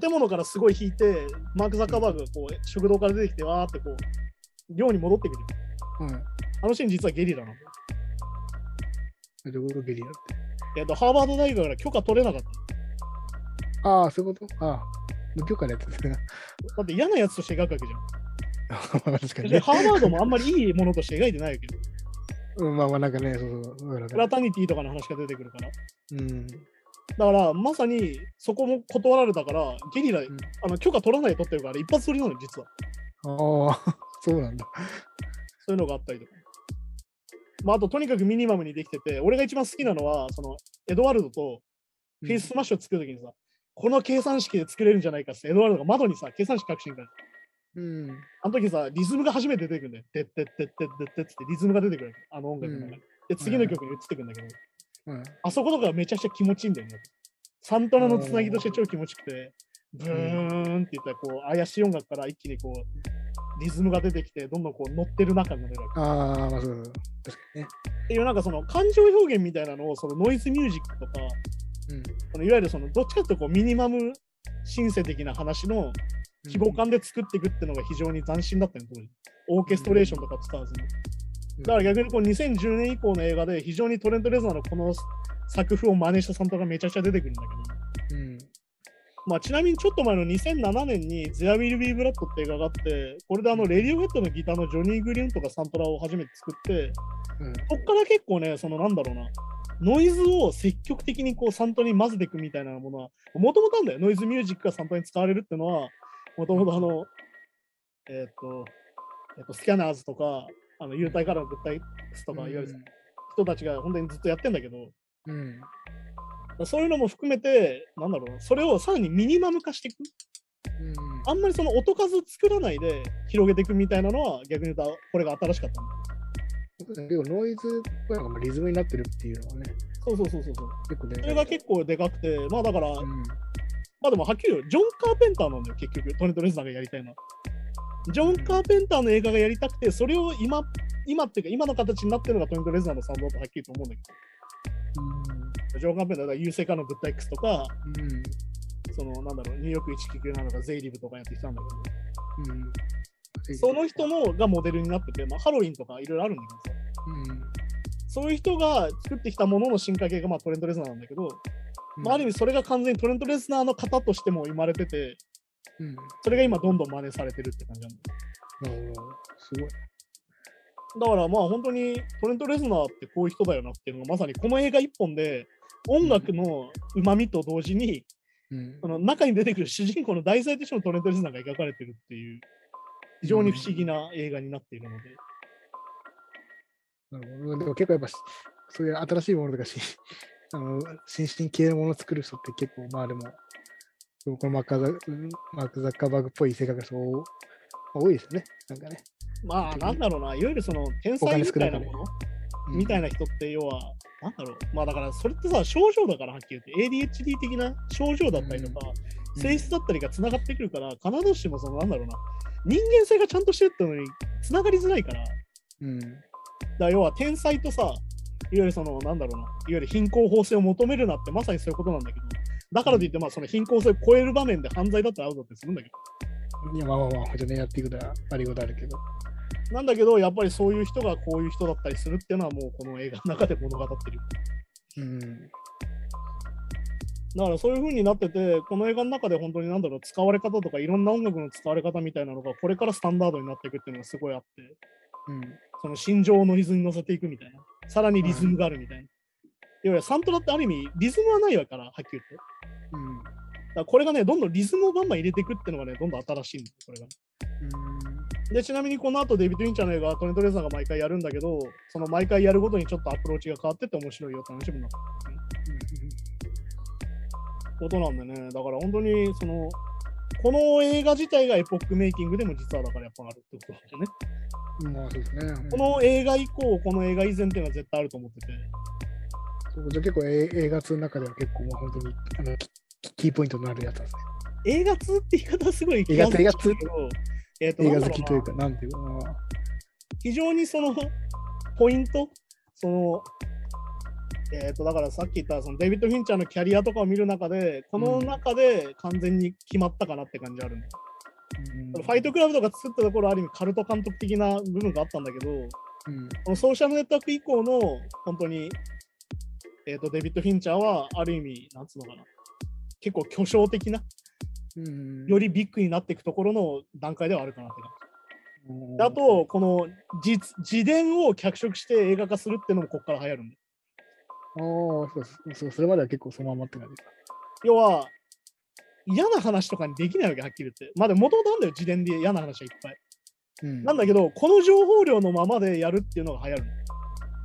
建物からすごい引いて、マーク・ザッカーバーグがこう食堂から出てきて、わーってこう、寮に戻ってくる。はい。あのシーン実はゲリラなんだよ。どういうことゲリラって。えっと、ハーバード大学から許可取れなかった。ああ、そういうこと？ああ、無許可でやってたな。だって嫌なやつとして描くわけじゃん。で、確かにね。ハーバードもあんまりいいものとして描いてないわけど。うん、まあまあなんかね、そうそう。フラタニティとかの話が出てくるから。うん。だから、まさにそこも断られたから、ゲリラ、んあの許可取らないで撮ってるから、一発撮りなのよ、実は。ああ、そうなんだ。そういうのがあったりとか。まあ、あと、とにかくミニマムにできてて、俺が一番好きなのは、その、エドワルドとフェイスマッシュを作るときにさ、この計算式で作れるんじゃないかって、エドワルドが窓にさ、計算式書くシーンがある。うん。あの時さ、リズムが初めて出てくるんだよ。てってってってってってってリズムが出てくる。あの音楽の中に。で、次の曲に移ってくるんだけど、うん。あそことかめちゃくちゃ気持ちいいんだよね。サントラのつなぎとして超気持ちよくて、ブーンって言ったら、こう、怪しい音楽から一気にこう、リズムが出てきて、どんどんこう乗ってる中になるわけ。ああ、まあそう。確かにね。っていうなんかその感情表現みたいなのをそのノイズミュージックとか、うん。そのいわゆるそのどっちかっていうとこうミニマムシンセ的な話の規模感で作っていくっていうのが非常に斬新だったよ、当時。オーケストレーションとか使わずに。だから逆にこう2010年以降の映画で非常にトレント・レズナーのこの作風を真似したサントラがめちゃくちゃ出てくるんだけど、うん。まあ、ちなみにちょっと前の2007年に There Will Be Blood って映画があって、これであのレディオヘッドのギターのジョニー・グリュンとかサントラを初めて作って、うん。そっから結構ね、そのなんだろうな、ノイズを積極的にこうサントラに混ぜていくみたいなものは、もともとあんだよ。ノイズミュージックがサントラに使われるっていうのは、もともとあの、えっ、と、えっと、スキャナーズとか、あの、幽体からの物体スとか、いわゆる人たちが本当にずっとやってんだけど、うん。そういうのも含めて、なんだろうな、それをさらにミニマム化していく。うん。あんまりその音数を作らないで広げていくみたいなのは、逆に言うと、これが新しかったんだ。でもノイズがまあリズムになってるっていうのはね、そうそうそうそうそう。結構ね。それが結構でかくて、まあだから、うん。まあでもはっきり言うよ、ジョン・カーペンターなんだよ、結局、トレント・レズナーがやりたいのは。ジョン・カーペンターの映画がやりたくて、それを今、今っていうか、今の形になってるのがトレント・レズナーのサウンドだとはっきりと思うんだけど、ジョン・カーペンターが優勢化の物体 X とか、うん。その、なんだろう、ニューヨーク199なのか、ゼイリブとかやってきたんだけうん。ど、その人のがモデルになってて、まあ、ハロウィンとかいろいろあるんだけどさ、うん。そういう人が作ってきたものの進化系がまあトレント・レズナーなんだけど、まあ、ある意味それが完全にトレント・レズナーの型としても生まれてて、うん。それが今どんどん真似されてるって感じなんだよ。すごい。だからまあ本当にトレント・レズナーってこういう人だよなっていうのがまさにこの映画一本で音楽のうまみと同時に、うんその中に出てくる主人公の題材としてのトレント・レズナーが描かれてるっていう非常に不思議な映画になっているので、なるほど。でも結構やっぱし、そういう新しいものとかし、あの、新進系のものを作る人って結構、まあでも、このマークザマーク・ザッカーバーグっぽい性格がそう、まあ多いですよね。なんかね。まあなんだろうないわゆるその天才みたいなものみたいな。な人って要は、なんだろう。まあだからそれってさ症状だからはっきり言って。ADHD 的な症状だったりとか、うん。性質だったりがつながってくるから必ずしもそのなんだろうな。人間性がちゃんとしてるってのにつながりづらいから。うん。だから要は天才とさ、いわゆるその、なんだろうな、いわゆる貧困法制を求めるなってまさにそういうことなんだけど、だからといって、まあその貧困性を超える場面で犯罪だったらアウトってするんだけいや、まあまあまあ、ほんとね、やっていくことはありことあるけど。ど、なんだけど、やっぱりそういう人がこういう人だったりするっていうのはもうこの映画の中で物語ってる。うん。だからそういう風になってて、この映画の中で本当になんだろう、使われ方とかいろんな音楽の使われ方みたいなのがこれからスタンダードになっていくっていうのがすごいあって、うん。その心情をノイズに乗せていくみたいな。さらにリズムがあるみたいな。いわゆるサントラってある意味リズムはないわから、はっきり言って。うん。だからこれがね、どんどんリズムをバンバン入れていくっていうのがね、どんどん新しいんですこれが。で、ちなみにこの後デビッド・ウィンチャーの映画はトレント・レーザーが毎回やるんだけど、その毎回やるごとにちょっとアプローチが変わってって面白いよって話になことなんでね、だから本当にその、この映画自体がエポックメイキングでも実はだからやっぱあるってことですよね。うん。まあ、そうですね。うんこの映画以降、この映画以前っていうのは絶対あると思ってて、そうじゃあ結構え映画通の中では結構、まあ本当にあのキキーポイントになるやつですね。映画通って言い方はすごい映画通気がするけど、えーと映画好きというか、なんていうかな。非常にそのポイント、その、えっ、と、だからさっき言ったそのデビッド・フィンチャーのキャリアとかを見る中で、この中で完全に決まったかなって感じあるんだ、うん。ファイトクラブとか作ったところある意味カルト監督的な部分があったんだけど、うん。このソーシャルネットワーク以降の本当に、えー、とデビッド・フィンチャーはある意味、なんつうのかな、結構巨匠的な、うんよりビッグになっていくところの段階ではあるかなって感じ。あと、この実自伝を脚色して映画化するっていうのもここから流行るんだよ。ああ、そうそうそれまでは結構そのままって感じか。要は、嫌な話とかにできないわけ、はっきり言って。まあでも、もともとあんだよ、自伝で嫌な話はいっぱい。うんなんだけど、この情報量のままでやるっていうのが流行るの。いわ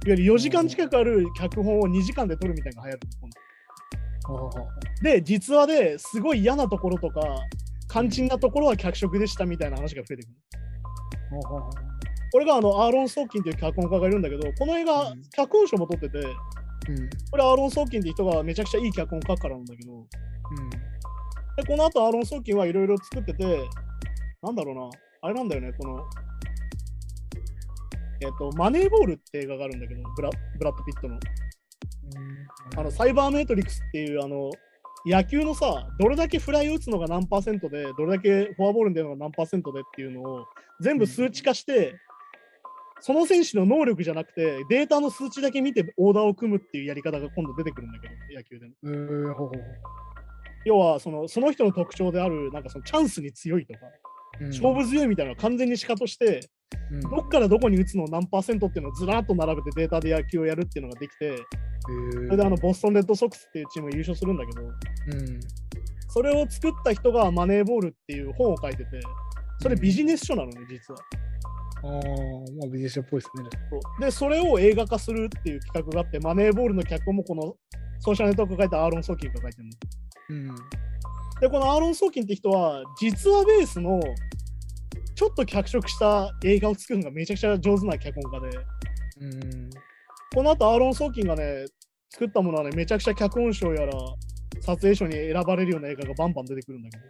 ゆる4時間近くある脚本を2時間で撮るみたいなのが流行るで、実話ですごい嫌なところとか、肝心なところは脚色でしたみたいな話が増えてくる。これがあのアーロン・ソーキンという脚本家がいるんだけど、この映画うん、脚本賞も取ってて、うんこれアーロン・ソーキンって人がめちゃくちゃいい脚本書くからなんだけど、うんでこの後アーロン・ソーキンはいろいろ作ってて、なんだろうな、あれなんだよね、この、えっ、と、マネーボールって映画があるんだけど、ブラブラッド・ピットの。あの、サイバーメトリックスっていう、あの、野球のさ、どれだけフライを打つのが何パーセントで、どれだけフォアボールに出るのが何パーセントでっていうのを全部数値化して、その選手の能力じゃなくて、データの数値だけ見てオーダーを組むっていうやり方が今度出てくるんだけど、野球でも。えー、ほうほう要はその、その人の特徴である、なんかそのチャンスに強いとか、うん。勝負強いみたいなのが完全にしかとして、うんどっからどこに打つの何パーセントっていうのをずらっと並べてデータで野球をやるっていうのができて、えーそれであのボストン・レッドソックスっていうチームが優勝するんだけど、うんそれを作った人がマネーボールっていう本を書いてて、それビジネス書なのね、実は。ああ、まあビジネス書っぽいですね。で、それを映画化するっていう企画があって、マネーボールの脚本もこのソーシャルネットワークが書いたアーロン・ソーキンが書いてるの。うん。で、このアーロン・ソーキンって人は、実話ベースのちょっと脚色した映画を作るのがめちゃくちゃ上手な脚本家で、うん。この後アーロン・ソーキンがね、作ったものはね、めちゃくちゃ脚本賞やら、撮影賞に選ばれるような映画がバンバン出てくるんだけど、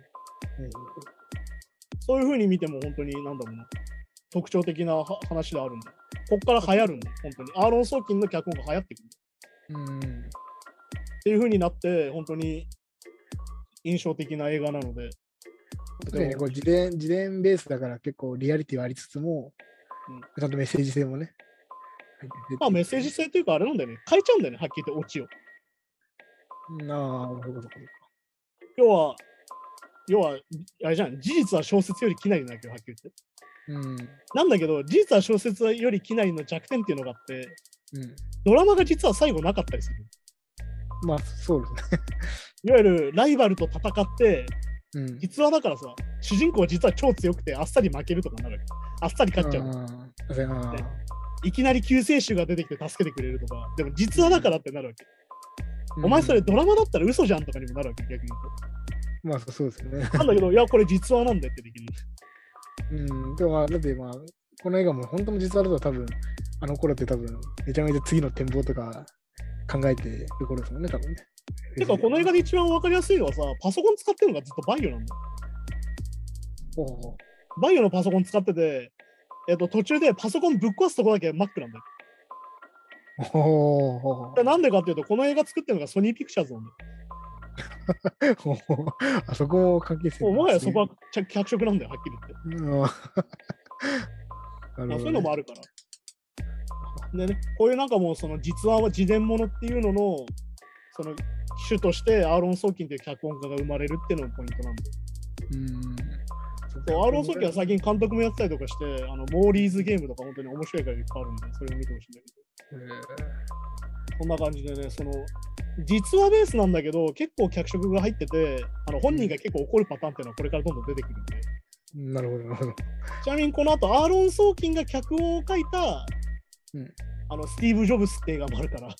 そういう風に見ても本当に、なんだろうな、特徴的なは話であるんだよ。こっから流行るんだよ、本当に。アーロン・ソーキンの脚本が流行ってくる。うん。っていう風になって、本当に印象的な映画なので、特にねこう自伝自伝ベースだから結構リアリティはありつつも、うんちゃんとメッセージ性もね。まあメッセージ性というかあれなんだよね、変えちゃうんだよね、はっきり言ってオチを。うんああ、そうかそうかそうか。要は、要は、あれじゃん、事実は小説よりきなりなんだけど、はっきり言って。うん。なんだけど、事実は小説よりきなりの弱点っていうのがあって、うん。ドラマが実は最後なかったりする。まあ、そうですね。いわゆるライバルと戦って、うん。実話だからさ、主人公は実は超強くて、あっさり負けるとかなるわけ。あっさり勝っちゃう。いきなり救世主が出てきて助けてくれるとか、でも実話だからってなるわけ。お前それドラマだったら嘘じゃんとかにもなるわけ、逆に言うまあ、そうですよね。と。なんだけど、いや、これ実話なんだよってできる。うん。でもまあ、だってまあ、この映画も本当の実話だと多分、あの頃って多分、めちゃめちゃ次の展望とか考えてる頃ですもんね、多分ね。てか、この映画で一番わかりやすいのはさ、パソコン使ってるのがずっとバイオなんだよ。ほうほうほバイオのパソコン使ってて、えっと、途中でパソコンぶっ壊すとこだけ Mac なんだよ。なんでかっていうと、この映画作ってるのがソニーピクチャーズなんだよ。あそこも関係してもうもはやそこはちゃ脚色なんだよ、はっきり言って。うん。まあ、そういうのもあるから。でね、こういうなんかもうその実話は自伝物っていうののその主としてアーロン・ソーキンという脚本家が生まれるっていうのがポイントなんで。うん。そうアーロン・ソーキンは最近監督もやってたりとかして、あのモーリーズゲームとか本当に面白い映画がいっぱいあるんで、それを見てほしいんだけど。こんな感じでね、その実話ベースなんだけど、結構脚色が入ってて、あの本人が結構怒るパターンっていうのはこれからどんどん出てくるんで。なるほど、なるほど。ちなみにこの後、アーロン・ソーキンが脚本を書いた、うんあのスティーブ・ジョブスって映画もあるから。あ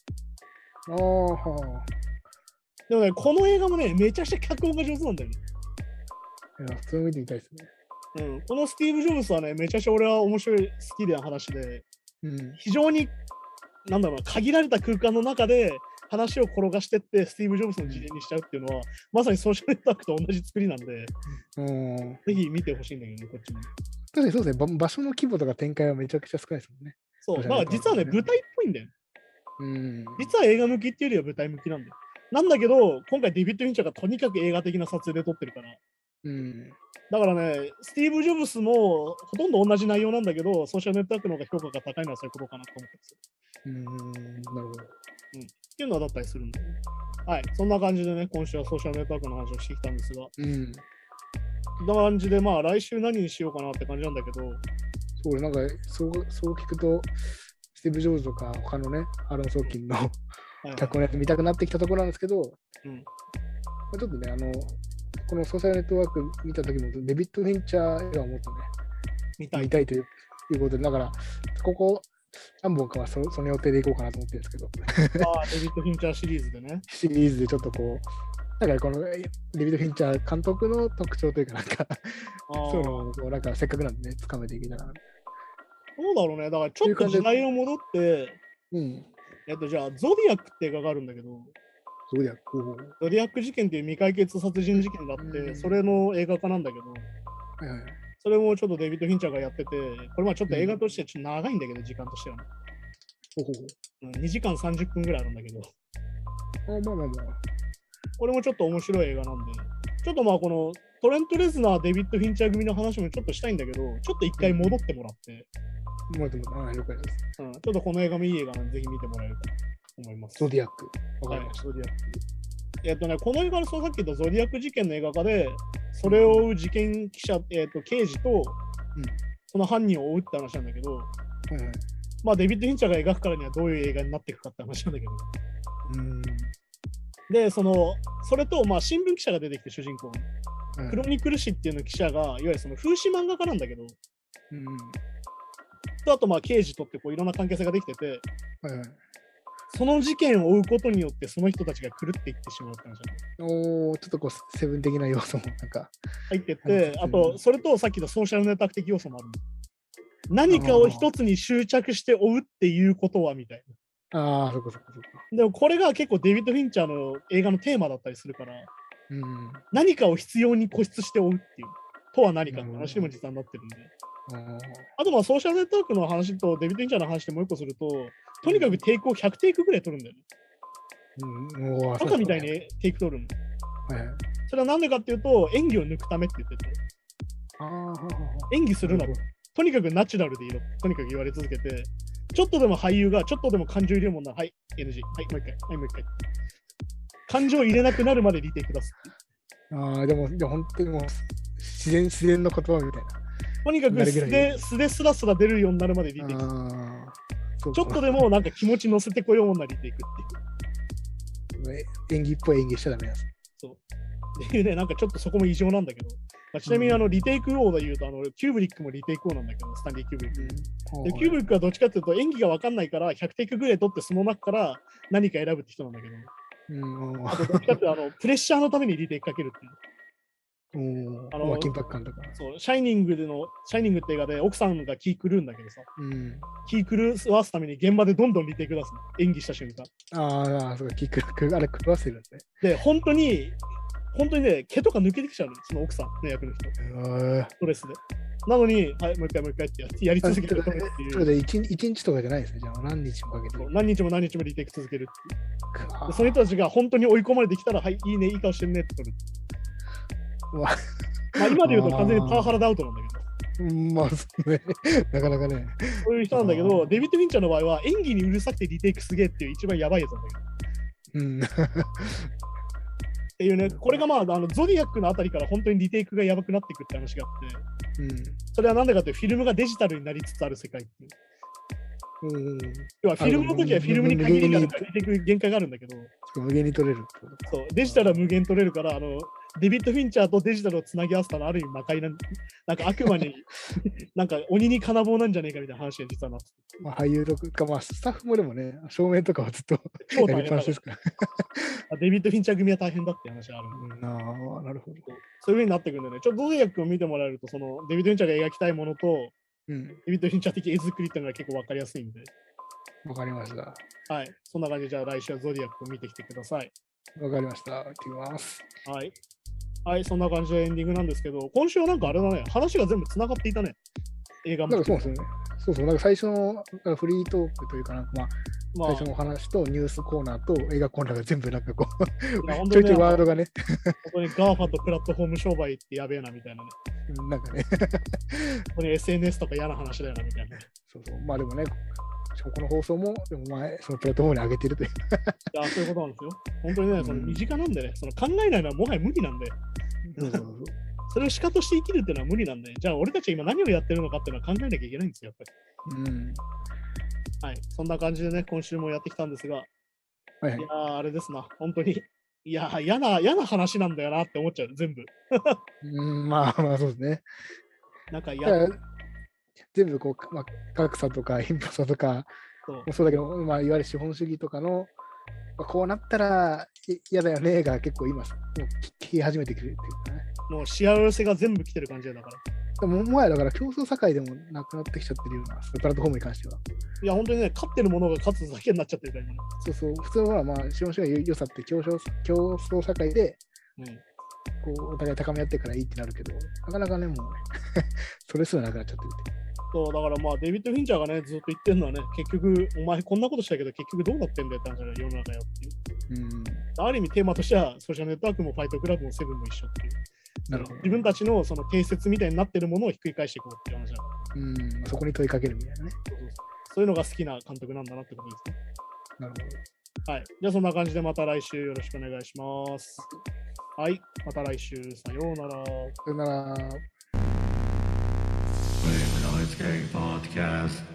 あ、はでもね、この映画もね、めちゃくちゃ脚本が上手なんだよね。あ。いや、普通に見てみたいですね。うん、このスティーブ・ジョブスはね、めちゃくちゃ俺は面白い、好きな話で、うん。非常に、なんだろうな、限られた空間の中で、話を転がしてって、スティーブ・ジョブズの事例にしちゃうっていうのは、まさにソーシャルネットワークと同じ作りなんで、うん。ぜひ見てほしいんだけどね、こっちも。確かにそうですね。ば場所の規模とか展開はめちゃくちゃ少ないですもんね。そう、だソーシャルネットワークから実はね、ね舞台っぽいんだよ。うん。実は映画向きっていうよりは舞台向きなんだよ。なんだけど、今回デビッド・フィンチャーがとにかく映画的な撮影で撮ってるから。うん。だからね、スティーブ・ジョブスもほとんど同じ内容なんだけど、ソーシャルネットワークの方が評価が高いのはそういうことかなと思ってます。うん。なるほど。っていうのはだったりするんで。はい、そんな感じでね、今週はソーシャルネットワークの話をしてきたんですが、うん。こんな感じで、まあ来週何にしようかなって感じなんだけど、そう、なんか、そう、そう聞くと、スティーブ・ジョブズとか、他のね、アロン・ソーキンのはい脚本のやつ見たくなってきたところなんですけど、うんまあちょっとね、あの、このソーシャルネットワーク見たときも、デビッド・フィンチャー映画をもっとね、見たい。見たいといういうことで、だから、ここ何本かはそその予定でいこうかなと思ってるんですけど、ああ、デビッド・フィンチャーシリーズでね。シリーズでちょっとこう、なんかこのえデビッド・フィンチャー監督の特徴というか、なんか、そういうのをなんかせっかくなんでね、つかめていけたらな。どうだろうね。だからちょっと時代を戻って、うん。えっと、じゃあ、ゾディアックって映画があるんだけど、そうや、こう。ゾディアック事件っていう未解決殺人事件があって、うんそれの映画化なんだけど、はいはいはい。それもちょっとデビッド・フィンチャーがやってて、これまあちょっと映画としてちょっと長いんだけど、時間としてはね。ほうほうほうん2時間30分ぐらいあるんだけど、う。あまあまあまあ。これもちょっと面白い映画なんで、ちょっとまあこのトレント・レズナー、デビッド・フィンチャー組の話もちょっとしたいんだけど、ちょっと一回戻ってもらって、もうでも、あ了解です。うん、ちょっとこの映画もいい映画なんで、ぜひ見てもらえると思います。ゾディアック。わかはいりまし、ゾディアック。えっとね、この映画のそのさっき言ったゾディアック事件の映画化で、それを追う事件記者、えっと刑事と、うんその犯人を追うって話なんだけど、た。はいはい。まあデビッド・フィンチャーが描くからにはどういう映画になっていくかって話なんだけど。うん。で、その、それと、まあ新聞記者が出てきて、主人公の。はいクロニクル誌っていうの記者が、いわゆるその風刺漫画家なんだけど、うん。とあとまあ刑事とってこういろんな関係性ができてて、はいはい。その事件を追うことによってその人たちが狂っていってしまうって話なんだおーちょっとこう、セブン的な要素も、なんか。入ってて、あと、それとさっきのソーシャルネットワーク的要素もあるの。何かを一つに執着して追うっていうことはみたいああ、そこそこそこ。な。でもこれが結構デビッド・フィンチャーの映画のテーマだったりするから、うん。何かを必要に固執して追うっていう。とは何かって話にも実際になってるんで。あーあとまあソーシャルネットワークの話とデビッド・フィンチャーの話でもう一個すると、とにかくテイクを100テイクぐらい取るんだよね。うん、バカみたい。にテイク取るの。はいはい。それはなんでかっていうと、演技を抜くためって言ってて、ああ、ははは演技するなと。とにかくナチュラルでいろ。とにかく言われ続けて、ちょっとでも俳優がちょっとでも感情入れるもんなら、はい、NG。はい、もう一回。はい、もう一回。感情入れなくなるまでリテイク出す。ああ、でも、でも本当にもう、自然、自然の言葉みたいとにかく素で素ですらすら出るようになるまでリテイク。ちょっとでもなんか気持ち乗せてこようもんならリテイクっていう。も演技っぽい演技しちゃダメなんです。そう。っていうね、なんかちょっとそこも異常なんだけど、まあ、ちなみにあのリテイク王で言うと、あのキューブリックもリテイク王なんだけど、スタンリー・キューブリック。でキューブリックはどっちかっていうと演技が分かんないから100テイクぐらい撮ってその中から何か選ぶって人なんだけど、うん、あとどっちかってあのプレッシャーのためにリテイクかけるっていう。うん、あのまあ、緊迫感とか。そう、シャイニングでの、シャイニングって映画で奥さんが気狂うんだけどさ、うん。気狂わすために現場でどんどんリテイク出すの。演技した瞬間。ああ、そうか、キック、クあれ、食わせるんで。で、本当に、本当にね、毛とか抜けてきちゃうの、その奥さんの役の人、へストレスで。なのに、はい、もう一回もう一回ってやりえ。続けてるっていう。それで一日一日とかじゃないですね。じゃあ何日もかけて。何日も何日もリテイク続けるっていう。その人たちが本当に追い込まれてきたら、はい、いいね、いい顔してるねって取る。まあ、今で言うと完全にパワハラでアウトなんだけど、うんまあ、そうね。なかなかね。そういう人なんだけど、デビッド・フィンチャーの場合は演技にうるさくてリテイクすげえっていう一番やばいやつなんだけど。うん。っていうね、これがまあ、あのゾディアックのあたりから本当にリテイクがやばくなっていくって話があって、うん。それはなんでかっていうとフィルムがデジタルになりつつある世界っていう。うん。要はフィルムの時はフィルムに限りがあるからリテイク限界があるんだけど、無限に取れるそうデジタルは無限取れるから、あのデビッド・フィンチャーとデジタルをつなぎ合わせたのはある意味魔界なんなんか悪魔に、なんか鬼に金棒なんじゃねえかみたいな話が実はなっててまあ、俳優とか、まあ、スタッフもでもね、照明とかはずっとやりっぱなしですから。らデビッド・フィンチャー組は大変だって話があるんでうん、ああ、なるほど。そういう風になってくるんでね、ちょっとゾディアックを見てもらえると、そのデビッド・フィンチャーが描きたいものと、うん。デビッド・フィンチャー的絵作りっていうのが結構わかりやすいんで、わかりました。はい。そんな感じで、じゃあ来週はゾディアック見てきてください。わかりました。行ってきます。はい。はい、そんな感じでエンディングなんですけど、今週はなんかあれだね、話が全部つながっていたね。映画も。そうですよね。そうそう、なんか最初のフリートークというか、なんかまあ、まあ、最初のお話とニュースコーナーと映画コーナーが全部なんかこう、ちょいちょいワードがね、当に GAFAとプラットフォーム商売ってやべえなみたいなね。なんかね、本当に SNS とか嫌な話だよなみたいなね。そうそう、まあでもね、しかもこの放送も、でも前、そのプラットフォームに上げてるという。いや、そういうことなんですよ。本当にね、そのうん身近なんでね、その考えないのはもはや無理なんで、そうそうそうそれを仕方として生きるっていうのは無理なんで、じゃあ俺たちは今何をやってるのかっていうのは考えなきゃいけないんですよ、やっぱり。うん。はい。そんな感じでね、今週もやってきたんですが、はいはいいや。ー、あれですな、本当に。いやー、嫌な、嫌な話なんだよなって思っちゃう、全部。うん、まあまあそうですね。なんかだ嫌から全部こう、まあ、格差とか 貧富差とかそうもそうだけど、まあ、いわゆる資本主義とかの、まあ、こうなったらい嫌だよねが結構今、もう聞き始めてくるっていうかね。もう幸せが全部来てる感じだから。でももはやだから競争社会でもなくなってきちゃってるような、プラットフォームに関しては。いや、本当にね、勝ってるものが勝つだけになっちゃってるから、そうそう、普通はまあ資本主義の良さって競争競争社会でうん。こうお互い高め合ってからいいってなるけど、なかなかね、もうね、それすらなくなっちゃってるって。そう、だからまあ、デビッド・フィンチャーがね、ずっと言ってるのはね、結局、お前こんなことしたけど、結局どうなってんだよって話だよ、世の中よっていう。うん、ある意味テーマとしては、ソーシャルネットワークもファイトクラブもセブンも一緒っていう。なるほど。自分たちのその定説みたいになってるものをひっくり返していこうっていう話だから。うん、まあそこに問いかけるみたいなね。そういうのが好きな監督なんだなってことですね。なるほど。はい。じゃあそんな感じでまた来週よろしくお願いします。はい。また来週。さようなら。さよなら。Flame Noise Gang Podcast.